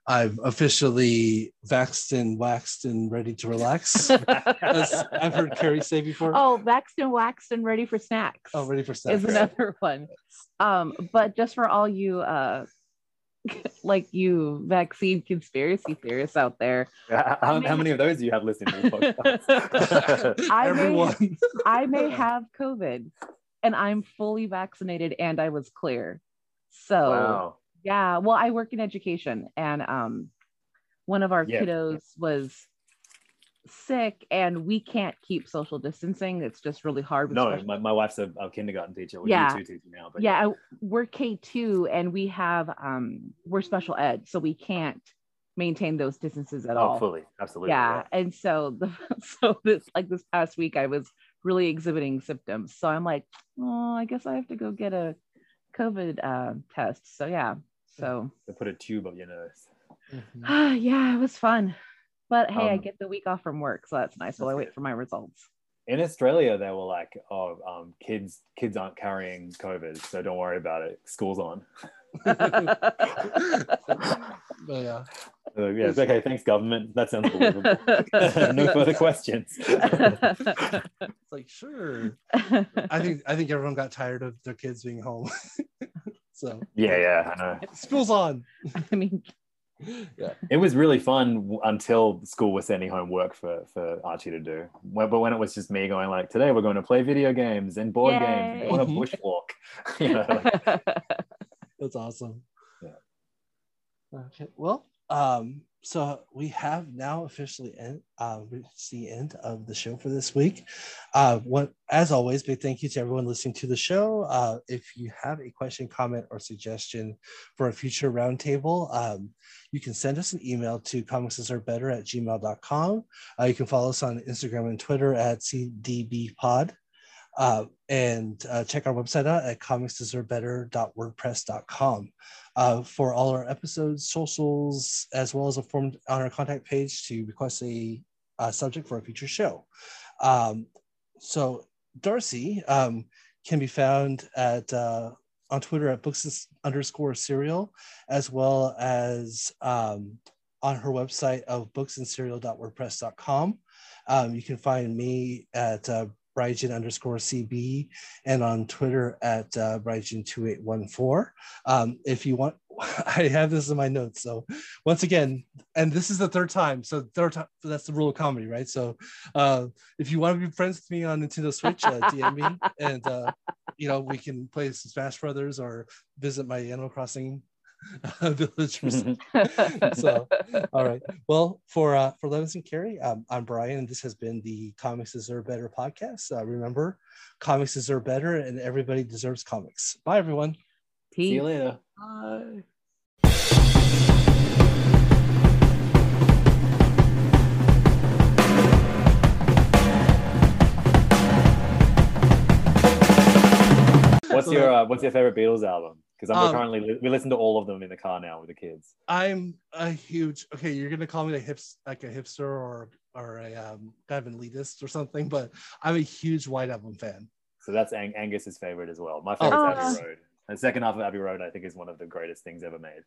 I've officially vaxed and waxed and ready to relax. as I've heard Carrie say before. Oh, vaxed and waxed and ready for snacks. Oh, ready for snacks. Is another one. Um, but just for all you uh like you vaccine conspiracy theorists out there. How, may, how many of those do you have listening to the podcast? I Everyone. May, I may have COVID and I'm fully vaccinated and I was clear. So wow. Yeah. Well, I work in education and um one of our yeah. kiddos was sick and we can't keep social distancing. It's just really hard. No, my, my wife's a, a kindergarten teacher. We're yeah. teacher now, but yeah, we're K2 and we have um we're special ed, so we can't maintain those distances at oh, all. fully. Absolutely. Yeah. yeah. And so the so this like this past week I was really exhibiting symptoms. So I'm like, oh, I guess I have to go get a COVID uh, test. So yeah, so they put a tube up your nose. Mm-hmm. yeah, it was fun. But hey, um, I get the week off from work, so that's nice while I wait for my results. In Australia, they were like, "Oh, um, kids, kids aren't carrying COVID, so don't worry about it. School's on." but yeah. Uh, yeah, it's okay. Thanks, government. That sounds believable. no further questions. it's like sure. I think I think everyone got tired of their kids being home. So yeah, yeah, I know. School's on. I mean, yeah, it was really fun until school was sending home work for for Archie to do. But when it was just me going like, today we're going to play video games and board Yay. games, and go on a bushwalk. you know, like... That's awesome. Yeah. Okay. Well, um, so we have now officially end, uh, reached the end of the show for this week. Uh, what, as always, big thank you to everyone listening to the show. Uh, if you have a question, comment, or suggestion for a future roundtable, um, you can send us an email to comicsarebetter at gmail.com. Uh, you can follow us on Instagram and Twitter at cdbpod. Uh, and uh, check our website out at comicsdeservebetter.wordpress.com uh, for all our episodes, socials, as well as a form on our contact page to request a, a subject for a future show. Um, so Darcy um, can be found at uh, on Twitter at books underscore serial, as well as um, on her website of booksandserial.wordpress.com. Um, you can find me at uh, Brygen underscore CB and on Twitter at uh, Brygen2814. Um, if you want, I have this in my notes. So once again, and this is the third time. So third time, that's the rule of comedy, right? So uh, if you want to be friends with me on Nintendo Switch, uh, DM me and, uh, you know, we can play some Smash Brothers or visit my Animal Crossing villagers. so, all right. Well, for uh, for Levis and Carrie, um, I'm Bryan, and this has been the Comics Deserve Better podcast. Uh, remember, comics deserve better, and everybody deserves comics. Bye, everyone. Peace. See you later. Bye. What's your uh, What's your favorite Beatles album? Because I'm um, currently we listen to all of them in the car now with the kids. I'm a huge okay. You're gonna call me a hips like a hipster or or a um, kind of elitist or something, but I'm a huge White Album fan. So that's Ang- Angus's favorite as well. My favorite oh. Abbey Road. The second half of Abbey Road, I think, is one of the greatest things ever made.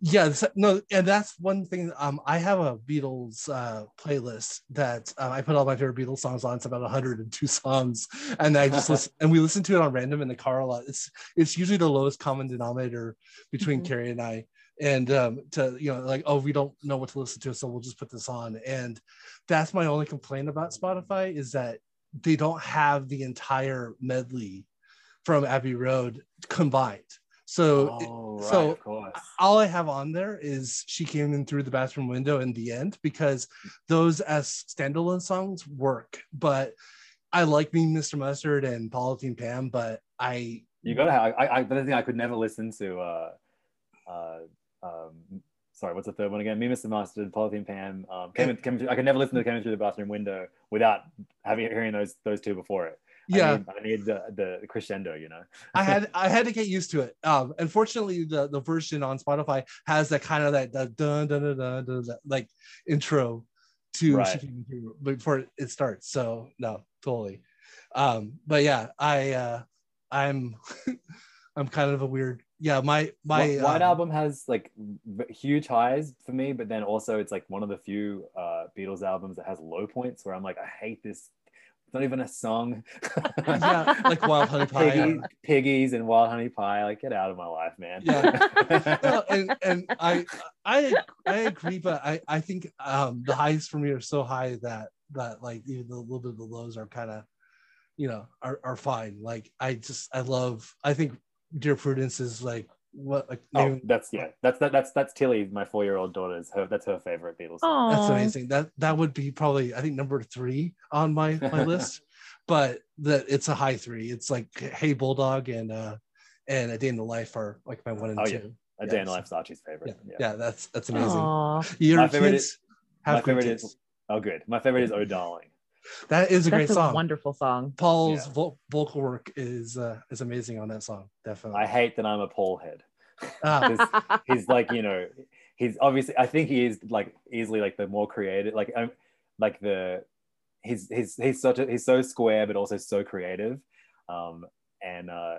Yeah, no, and that's one thing. Um, I have a Beatles uh, playlist that uh, I put all my favorite Beatles songs on. It's about 102 songs, and I just listen, and we listen to it on random in the car a lot. It's it's usually the lowest common denominator between mm-hmm. Carrie and I. And um, to you know, like, oh, we don't know what to listen to, so we'll just put this on. And that's my only complaint about Spotify is that they don't have the entire medley from Abbey Road combined. So, oh, right, so all I have on there is she came in through the bathroom window in the end because those as standalone songs work. But I like me, Mr. Mustard and Polythene Pam, but I you gotta have. I, I the thing I could never listen to. Uh, uh, um, sorry, what's the third one again? Me, Mr. Mustard, Polythene Pam. Um, came, came, I could never listen to Came in Through the Bathroom Window without having hearing those those two before it. Yeah I need, I need the, the crescendo you know i had i had to get used to it um unfortunately the the version on spotify has that kind of that, that dun, dun, dun, dun, dun, dun, like intro to Right. before it starts so no totally um but yeah i uh i'm i'm kind of a weird yeah my my Wh- White um, Album has like huge highs for me, but then also it's like one of the few uh, Beatles albums that has low points where I'm like, I hate this. Not even a song. yeah like wild honey pie Piggy, piggies and wild honey pie. Like, get out of my life, man. Yeah. no, and and I I I agree, but I I think um the highs for me are so high that that like even the little bit of the lows are kind of you know are are fine. Like I just I love I think Dear Prudence is like what like Oh, that's yeah. That's that, that's that's Tilly, my four-year-old daughter's. Her that's her favorite Beatles. song. that's amazing. That that would be probably I think number three on my my list, but that it's a high three. It's like Hey Bulldog and uh and A Day in the Life are like my one and Oh, two. yeah. A Yeah, Day in so- the Life's Archie's favorite. Yeah, Yeah. yeah, that's that's amazing. Aw. Your My favorite kids is- have my great favorite is- Oh, good. My favorite is Oh Darling. That is a great a song. wonderful song. Paul's Yeah. vo- vocal work is uh, is amazing on that song. Definitely. I hate that I'm a Paul head. Ah, he's like you know he's obviously i think he is like easily like the more creative like um, like the he's he's he's such a he's so square but also so creative um and uh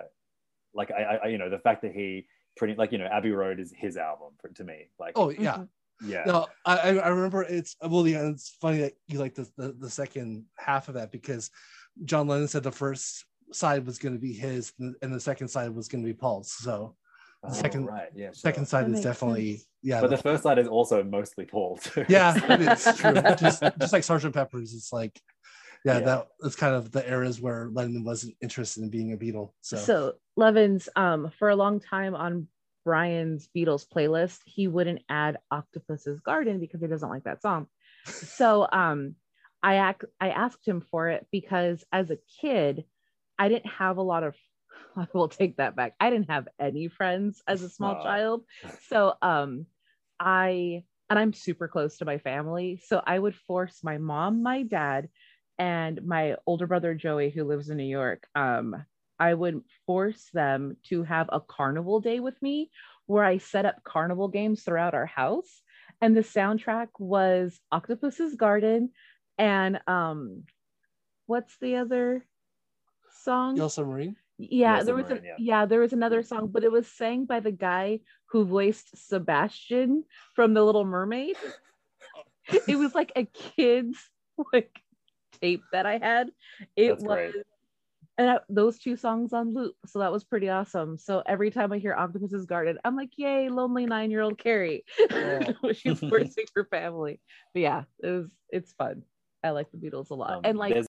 like i, I you know the fact that he pretty like you know abbey road is his album for, to me like oh yeah. Yeah No, I I I remember it's well yeah. It's funny that you like the, the the second half of that because John Lennon said the first side was going to be his and the second side was going to be Paul's. So Oh, second- right yeah sure. second side That is definitely sense. yeah. but the the- first side is also mostly paul too yeah, it's true. just just like Sergeant Pepper's, it's like yeah, Yeah. that that's kind of the eras where Lennon wasn't interested in being a Beatle. So, So Levins, um, for a long time on Bryan's Beatles playlist, he wouldn't add Octopus's Garden because he doesn't like that song. So um, I ac- I asked him for it because as a kid, I didn't have a lot of. I will take that back. I didn't have any friends as a small child, so um, I and I'm super close to my family, so I would force my mom, my dad, and my older brother Joey, who lives in New York. Um, I would force them to have a carnival day with me where I set up carnival games throughout our house. And the soundtrack was Octopus's Garden and um what's the other song? Yellow Submarine. yeah, Yellow there was a, Submarine, yeah. there was another song, but it was sang by the guy who voiced Sebastian from The Little Mermaid. it was like a kid's like tape that I had. It That's was great. And I, those two songs on loop. So that was pretty awesome. So every time I hear Octopus's Garden, I'm like, yay, lonely nine year old Carrie. She's forcing her family. But yeah, it was it's fun. I like the Beatles a lot. Um, and like